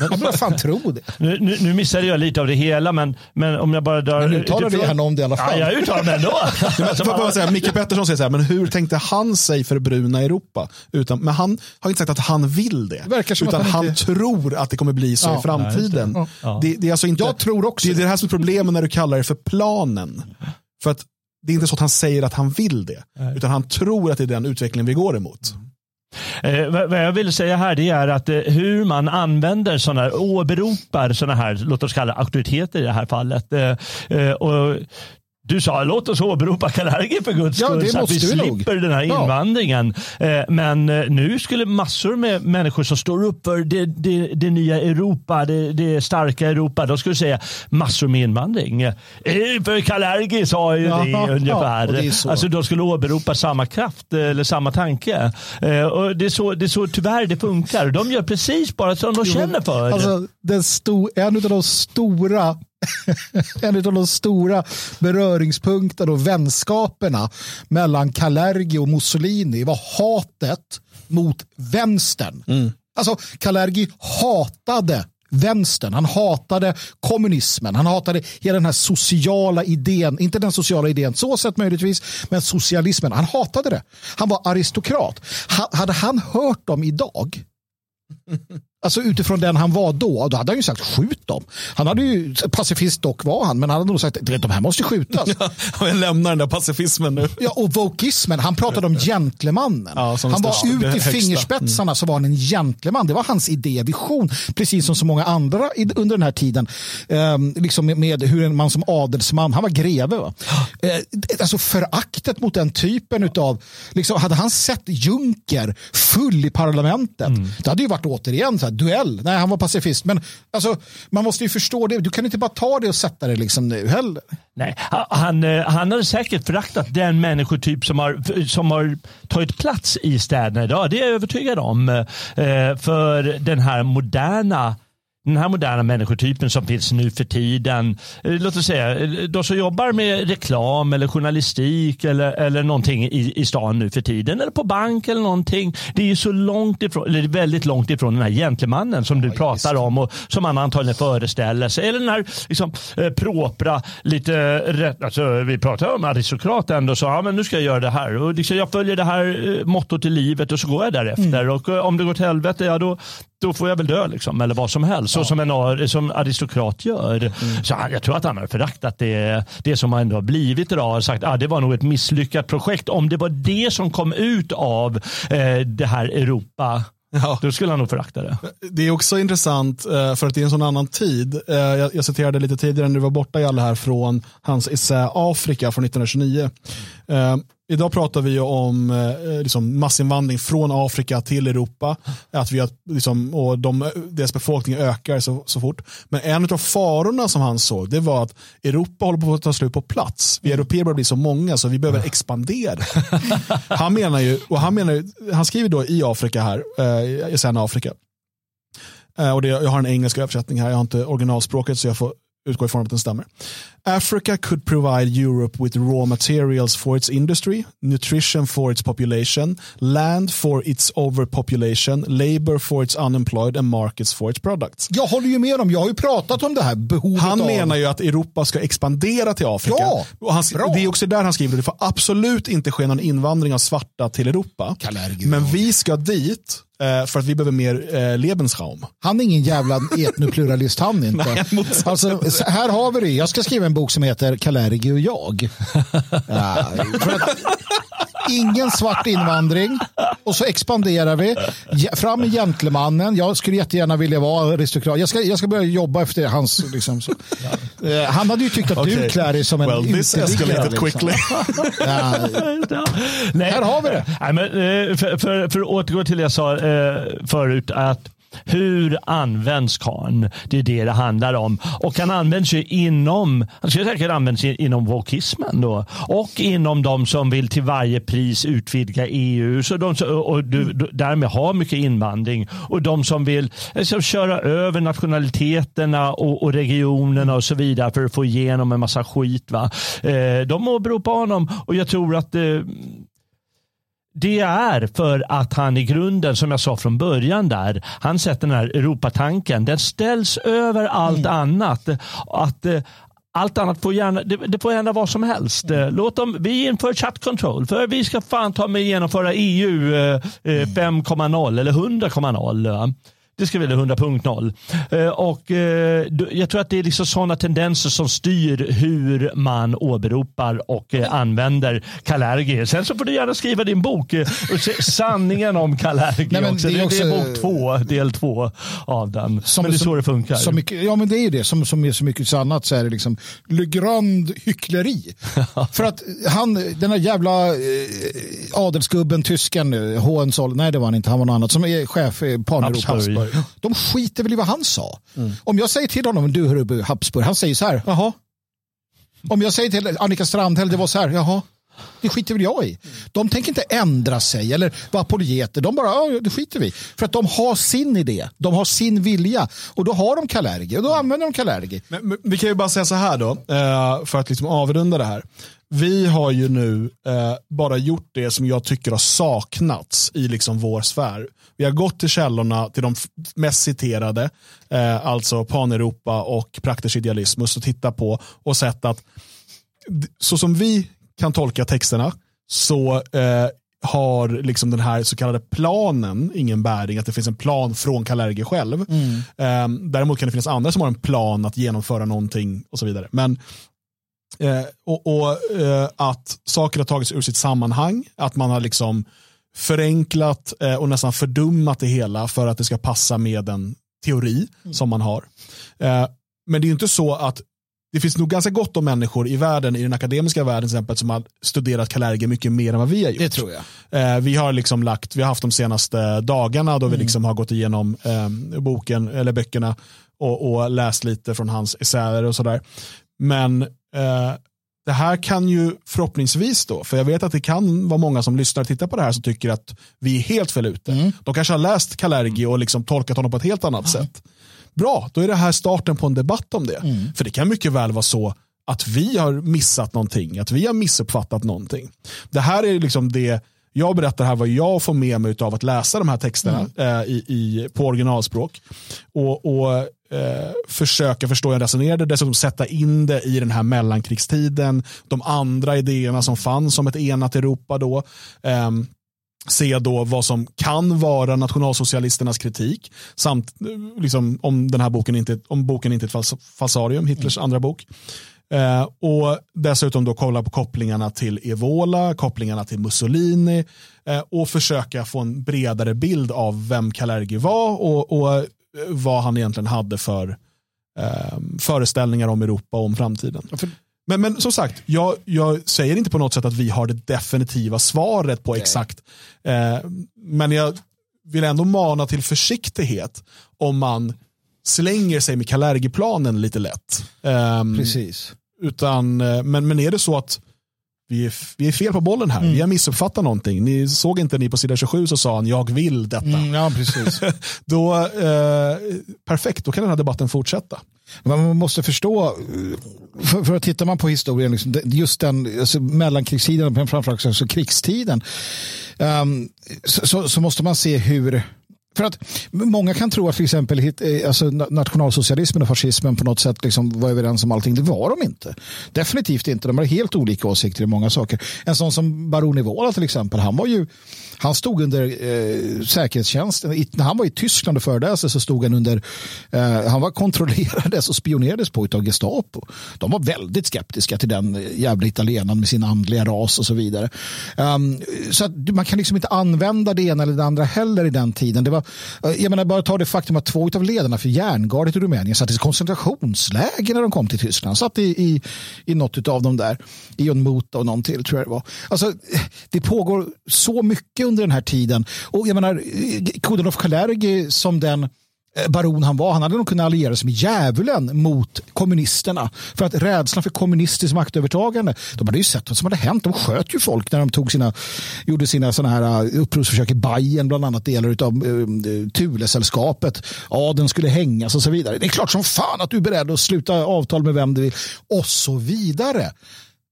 Jag bara fan tro det. Nu, nu, nu, missade jag lite av det hela, men, men om jag bara drar... Men uttalar du gärna om det i alla fall. Ja, jag uttalar det ändå. alltså, bara säga, Micke Pettersson säger så här, men hur tänkte han sig för bruna Europa? Utan, men han har inte sagt att han vill det. det utan han, han inte... tror att det kommer bli så ja, i framtiden. Nej, det. Ja. Det, det, är alltså inte, jag tror också det. Det är det här som är problemet när du kallar det för planen. För att det är inte så att han säger att han vill det. Nej. Utan han tror att det är den utvecklingen vi går emot. Mm. Eh, vad jag vill säga här det är att eh, hur man använder sådana här, åberopar sådana här, låt oss kalla auktoriteter i det här fallet. Eh, eh och du sa låt oss åberopa Kalergi för guds skull ja, så att vi slipper nog. den här invandringen. Ja. Men nu skulle massor med människor som står upp för det, det, det nya Europa, det, det, starka Europa, de skulle säga massor med invandring. För Kalergi sa ju ja, det ungefär. Det alltså de skulle åberopa samma kraft eller samma tanke. Och det, är så, det är så tyvärr det funkar. De gör precis bara som de känner för. Alltså, den sto, en av de stora en av de stora beröringspunkterna och vänskaperna mellan Kalergi och Mussolini var hatet mot vänstern. Mm. Alltså Kalergi hatade vänstern. Han hatade kommunismen. Han hatade hela den här sociala idén. Inte den sociala idén så sett möjligtvis, men socialismen. Han hatade det. Han var aristokrat. Ha, hade han hört dem idag Alltså utifrån den han var då, då hade han ju sagt skjut dem. Han hade ju, pacifist dock var han, men han hade nog sagt att de här måste skjutas. Ja, jag lämnar den där pacifismen nu. Ja, och vokismen, han pratade om gentlemannen. Ja, han var ut i högsta. fingerspetsarna mm. så var han en gentleman. Det var hans idé, vision, precis som så många andra under den här tiden. Um, liksom med hur man som adelsman, han var greve. Va? Uh, alltså föraktet mot den typen av, liksom, hade han sett Juncker full i parlamentet, mm. det hade ju varit återigen så här, duell. Nej, han var pacifist. Men alltså, man måste ju förstå det. Du kan inte bara ta det och sätta det liksom nu heller. Nej, han, eh, han hade säkert föraktat den människotyp som har, som har tagit plats i städerna idag. Det är jag övertygad om. Eh, för den här moderna den här moderna människotypen som finns nu för tiden. Eh, låt oss säga eh, de som jobbar med reklam eller journalistik eller, eller någonting i, i stan nu för tiden eller på bank eller någonting. Det är ju så långt ifrån, eller väldigt långt ifrån den här gentlemannen som du ja, pratar om och som man antagligen föreställer sig. Eller den här liksom, eh, propra, lite alltså, vi pratar om aristokrat ändå, så ja, men nu ska jag göra det här. Och liksom, jag följer det här mottot i livet och så går jag därefter. Mm. Och om det går till helvete, ja då, då får jag väl dö liksom, eller vad som helst. Så ja. som en som aristokrat gör. Mm. Så jag tror att han har föraktat det, det som ändå har blivit idag. Och sagt att ah, det var nog ett misslyckat projekt. Om det var det som kom ut av eh, det här Europa Ja. Då skulle han nog förakta det. Det är också intressant eh, för att det är en sån annan tid. Eh, jag citerade lite tidigare när du var borta i alla här från hans essä Afrika från 1929. Eh, idag pratar vi om liksom massinvandring från Afrika till Europa. Att vi liksom, och de, deras befolkning ökar så, så fort. Men en av farorna som han såg det var att Europa håller på att ta slut på plats. Vi europeer börjar bli så många så vi behöver expandera. han menar ju, och han, menar, han skriver då i Afrika här, i sen Afrika. Och det, jag har en engelsk översättning här, jag har inte originalspråket så jag får utgå ifrån att den stämmer. Africa could provide Europe with raw materials for its industry, nutrition for its population, land for its overpopulation, labor for its unemployed and markets for its products. Jag håller ju med om, jag har ju pratat om det här behovet Han av... menar ju att Europa ska expandera till Afrika. Ja, och han, det är också där han skriver, det får absolut inte ske någon invandring av svarta till Europa. Men vi ska dit Eh, för att vi behöver mer eh, Lebensraum. Han är ingen jävla etnopluralist han inte. Nej, alltså, här har vi det. Jag ska skriva en bok som heter Kalergi och jag. Ja, ingen svart invandring och så expanderar vi. Fram med gentlemannen. Jag skulle jättegärna vilja vara aristokrat. Jag ska, jag ska börja jobba efter hans... Liksom, så. Uh, han hade ju tyckt att okay. du klär dig som en well, this escalated liksom. quickly. ja. Nej. Här har vi det. Nej, men, eh, för, för, för att återgå till det jag sa eh, förut. att hur används kan? Det är det det handlar om. Och han används ju inom, han skulle säkert användas inom wokismen då. Och inom de som vill till varje pris utvidga EU så de, och du, därmed ha mycket invandring. Och de som vill liksom, köra över nationaliteterna och, och, regionerna och så vidare för att få igenom en massa skit. Va? Eh, de åberopar honom och jag tror att eh, det är för att han i grunden, som jag sa från början där, han sätter den här Europatanken, den ställs över allt mm. annat. Att eh, allt annat får gärna, det, det, får gärna vara som helst. Mm. Låt dem, vi inför chat control för vi ska fan ta med genomföra EU eh, 5,0 mm. eller 100,0. Det ska vi 100.0. Eh, och eh, jag tror att det är liksom sådana tendenser som styr hur man åberopar och eh, använder Kalergi. Sen så får du gärna skriva din bok, Sanningen om Kalergi Nej, också. Det är, också. det är bok två, del två av den. Som, men det är så det funkar. Så mycket, ja men det är ju det, som, som är så mycket annat så är det liksom Le Grand hyckleri. För att han, den här jävla eh, adelsgubben, tysken, Hohenzoll, nej det var han inte, han var något annat, som är chef i Paneuropa. De skiter väl i vad han sa. Mm. Om jag säger till honom, du hörru Habsburg, han säger så här, jaha. Om jag säger till Annika Strandhäll, det var så här, jaha. Det skiter väl jag i. De tänker inte ändra sig eller vara apologeter. De bara, ja, det skiter vi För att de har sin idé. De har sin vilja. Och då har de Kalergi och då använder de Kalergi. Men, men, vi kan ju bara säga så här då, eh, för att liksom avrunda det här. Vi har ju nu eh, bara gjort det som jag tycker har saknats i liksom vår sfär. Vi har gått till källorna, till de mest citerade, eh, alltså Paneuropa och Praktisk idealismus och tittat på och sett att så som vi kan tolka texterna så eh, har liksom den här så kallade planen ingen bäring, att det finns en plan från Kalergi själv. Mm. Eh, däremot kan det finnas andra som har en plan att genomföra någonting och så vidare. Men eh, och, och eh, att saker har tagits ur sitt sammanhang, att man har liksom förenklat eh, och nästan fördummat det hela för att det ska passa med en teori mm. som man har. Eh, men det är inte så att det finns nog ganska gott om människor i världen, i den akademiska världen till exempel, som har studerat Kalergi mycket mer än vad vi har gjort. Det tror jag. Eh, vi har liksom lagt, vi har haft de senaste dagarna då mm. vi liksom har gått igenom eh, boken, eller böckerna och, och, läst lite från hans essäer och sådär. Men eh, det här kan ju förhoppningsvis då, för jag vet att det kan vara många som lyssnar och tittar på det här som tycker att vi är helt fel ute. Mm. De kanske har läst Kalergi och liksom tolkat honom på ett helt annat mm. sätt. Bra, då är det här starten på en debatt om det. Mm. För det kan mycket väl vara så att vi har missat någonting, att vi har missuppfattat någonting. Det här är liksom det jag berättar här vad jag får med mig av att läsa de här texterna mm. eh, i, i, på originalspråk. Och, och eh, försöka förstå hur jag resonerade, dessutom sätta in det i den här mellankrigstiden, de andra idéerna som fanns om ett enat Europa då. Eh, se då vad som kan vara nationalsocialisternas kritik samt eh, liksom, om den här boken inte, om boken inte är ett falsarium, Hitlers mm. andra bok. Eh, och dessutom då kolla på kopplingarna till Evola, kopplingarna till Mussolini eh, och försöka få en bredare bild av vem Kalergi var och, och eh, vad han egentligen hade för eh, föreställningar om Europa och om framtiden. Men, men som sagt, jag, jag, säger inte på något sätt att vi har det definitiva svaret på exakt. Eh, men jag vill ändå mana till försiktighet om man slänger sig med Kalergi-planen lite lätt. Um, Precis. Utan, eh, men, men är det så att vi är, vi är fel på bollen här, mm. vi har missuppfattat någonting. Ni såg inte ni på sida 27 så sa han jag vill detta. Mm, ja, precis. då, eh, perfekt, då kan den här debatten fortsätta. Man måste förstå, för, för att tittar man på historien, liksom, just den alltså mellankrigstiden, men framförallt alltså krigstiden, um, så, så, så, måste man se hur för att många kan tro att till exempel eh, alltså, nationalsocialismen och fascismen på något sätt liksom var överens om allting. Det var de inte. Definitivt inte. De har helt olika åsikter i många saker. En sån som baron Evola till exempel, han var ju han stod under eh, säkerhetstjänsten. När han var i Tyskland och föreläste så stod han under, eh, han var kontrollerades och spionerades på av Gestapo. De var väldigt skeptiska till den jävla italienaren med sin andliga ras och så vidare. Um, så att man kan liksom inte använda det ena eller det andra heller i den tiden. Det var, Eh, jag menar bara ta det faktum att två av ledarna för järngardet i Rumänien satt i koncentrationsläger när de kom till Tyskland. Satt i, i, i något av dem där. Ion Mota och någon till tror jag det var. Alltså, eh, det pågår så mycket under den här tiden. Och jag menar, eh, Kudanov Kalergi som den Eh, baron han var, han hade nog kunnat alliera sig med djävulen mot kommunisterna. För att rädslan för kommunistiskt maktövertagande, de hade ju sett vad som hade hänt. De sköt ju folk när de tog sina, gjorde sina såna här eh, upprorsförsök i Bayern, bland annat delar av uh, eh, Thulesällskapet. Adeln skulle hängas och så vidare. Det är klart som fan att du är beredd att sluta avtal med vem du vill och så vidare.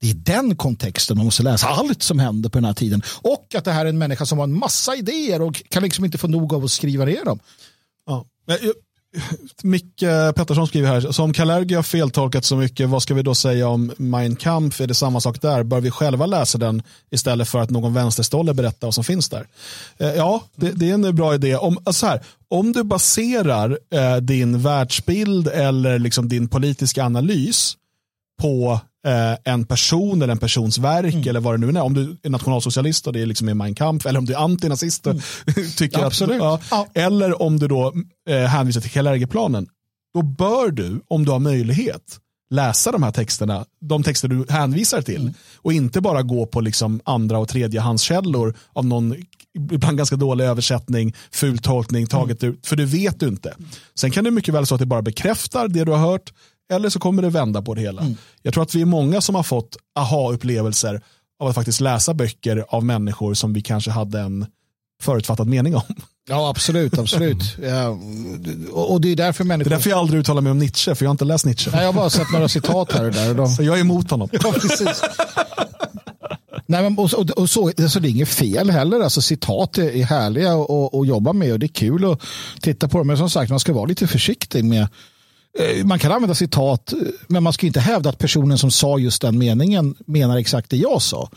Det är den kontexten man måste läsa allt som hände på den här tiden. Och att det här är en människa som har en massa idéer och kan liksom inte få nog av att skriva ner dem. Ja. Eh, Micke Pettersson skriver här, så om Kalergi har feltolkat så mycket, vad ska vi då säga om Mein Kampf? Är det samma sak där? Bör vi själva läsa den istället för att någon vänsterstolle berättar vad som finns där? Eh, ja, det, det, är en bra idé. Om, alltså här, om du baserar eh, din världsbild eller liksom din politiska analys på eh, en person eller en persons verk mm. eller vad det nu är. Om du är nationalsocialist och det är liksom är Mein Kampf eller om du är antinazist mm. tycker absolut. Att, ja, ja. Eller om du då eh, hänvisar till Kalergi-planen. Då bör du, om du har möjlighet, läsa de här texterna, de texter du hänvisar till mm. och inte bara gå på liksom andra och tredje handskällor av någon ibland ganska dålig översättning, ful tolkning, taget mm. ut, för det vet du inte. Sen kan det mycket väl så att det bara bekräftar det du har hört eller så kommer det vända på det hela. Mm. Jag tror att vi är många som har fått aha-upplevelser av att faktiskt läsa böcker av människor som vi kanske hade en förutfattad mening om. Ja, absolut. absolut. Ja, och det är därför människor... Det är därför jag aldrig uttalar mig om Nietzsche, för jag har inte läst Nietzsche. Nej, jag har bara sett några citat här och där. Och de... Så jag är emot honom. Ja, precis. Nej, men, och, och, och så, alltså, det är inget fel heller. Alltså, citat är, är härliga att jobba med och det är kul att titta på dem. Men som sagt, man ska vara lite försiktig med man kan använda citat, men man ska inte hävda att personen som sa just den meningen menar exakt det jag sa.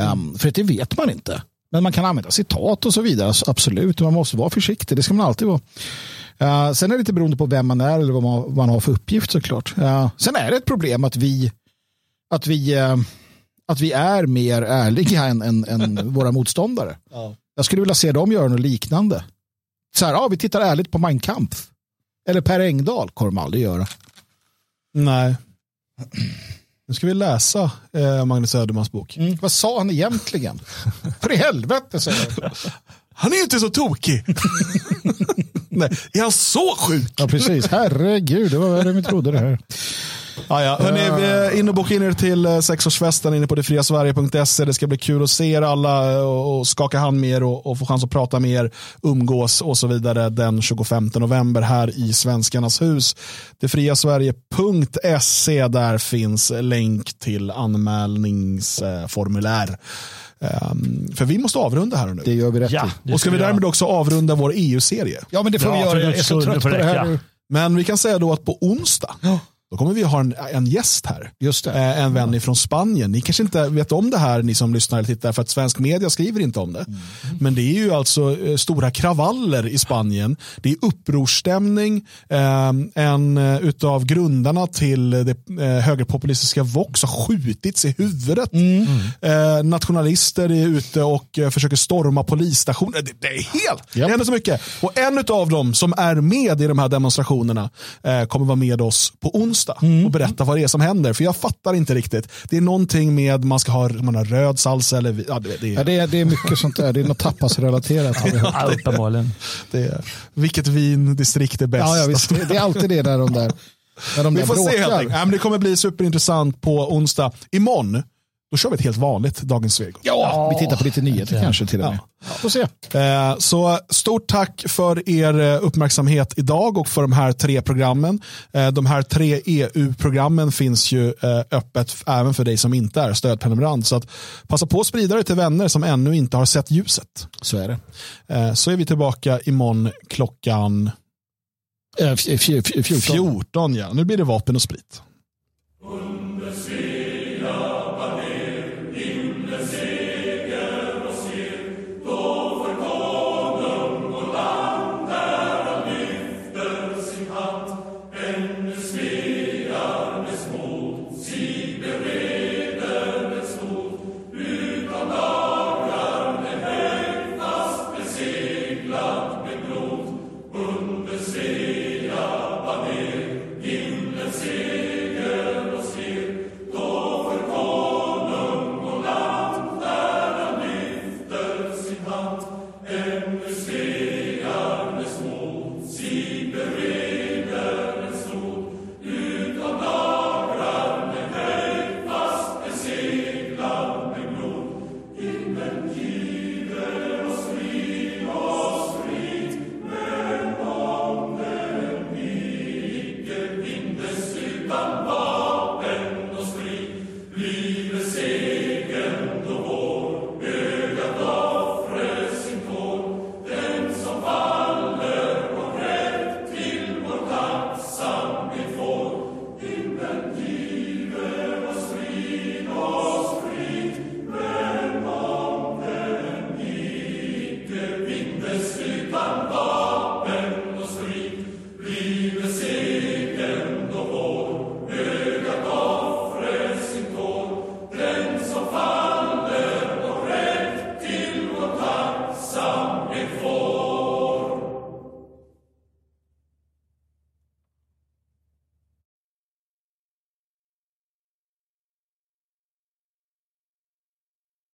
Um, för det vet man inte. Men man kan använda citat och så vidare, absolut. Man måste vara försiktig, det ska man alltid vara. Uh, sen är det lite beroende på vem man är eller vad man, vad man har för uppgift såklart. Uh, sen är det ett problem att vi, att vi, uh, att vi är mer ärliga än, än, än våra motståndare. Ja. Jag skulle vilja se dem göra något liknande. Så här, ja, vi tittar ärligt på Mein Kampf. Eller Per Engdahl kommer de aldrig göra. Nej. Nu ska vi läsa eh, Magnus Södermans bok. Mm. Vad sa han egentligen? För i helvete säger jag. Han är inte så tokig. Nej, är han så sjuk? Ja, precis. Herregud, det var värre än vi trodde det här. Ah, ja. Hörrni, in och boka in er till eh, sexårsfesten inne på detfriasverige.se. Det ska bli kul att se er alla eh, och skaka hand med er och, och få chans att prata med er, umgås och så vidare den 25 november här i Svenskarnas hus. Detfriasverige.se, där finns länk till anmälningsformulär. Um, för vi måste avrunda här nu. Det gör vi rätt ja, Och ska vi därmed också avrunda vår EU-serie? Ja, men det får ja, vi göra. Jag är så trött på det här. Men vi kan säga då att på onsdag ja då kommer vi ha en, en gäst här. Just. Eh, en vän från Spanien. Ni kanske inte vet om det här, ni som lyssnar eller tittar, för att svensk media skriver inte om det. Mm. Men det är ju alltså eh, stora kravaller i Spanien. Det är upprorsstämning. Eh, en utav grundarna till det högerpopulistiska Vox har skjutits i huvudet. Mm. nationalister är ute och försöker storma polisstationer. Det, det är helt, yep. det händer så mycket. Och en av dem som är med i de här demonstrationerna kommer vara med oss på onsdag mm. och berätta vad det är som händer. För jag fattar inte riktigt. Det är någonting med man ska ha man har röd salsa eller ja, det, det, är... Ja, det, är, det är mycket sånt där. Det är något tapasrelaterat. ja, uppenbarligen. vilket vindistrikt är bäst? Ja, ja, visst, det, det är alltid det där de där när de Vi får bråkar. se helt enkelt. Ja, det kommer bli superintressant på onsdag. Imorgon då kör vi ett helt vanligt Dagens Svegot. Ja, vi tittar på lite nyheter ja. kanske till och med. Ja. Får se. Eh, så stort tack för er eh, uppmärksamhet idag och för de här tre programmen. Eh, de här tre EU-programmen finns ju öppet även för dig som inte är stödprenumerant. Så att passa på att sprida det till vänner som ännu inte har sett ljuset. Så är det. Så är vi tillbaka imorgon klockan 14. 14 ja. Nu blir det vapen och sprit.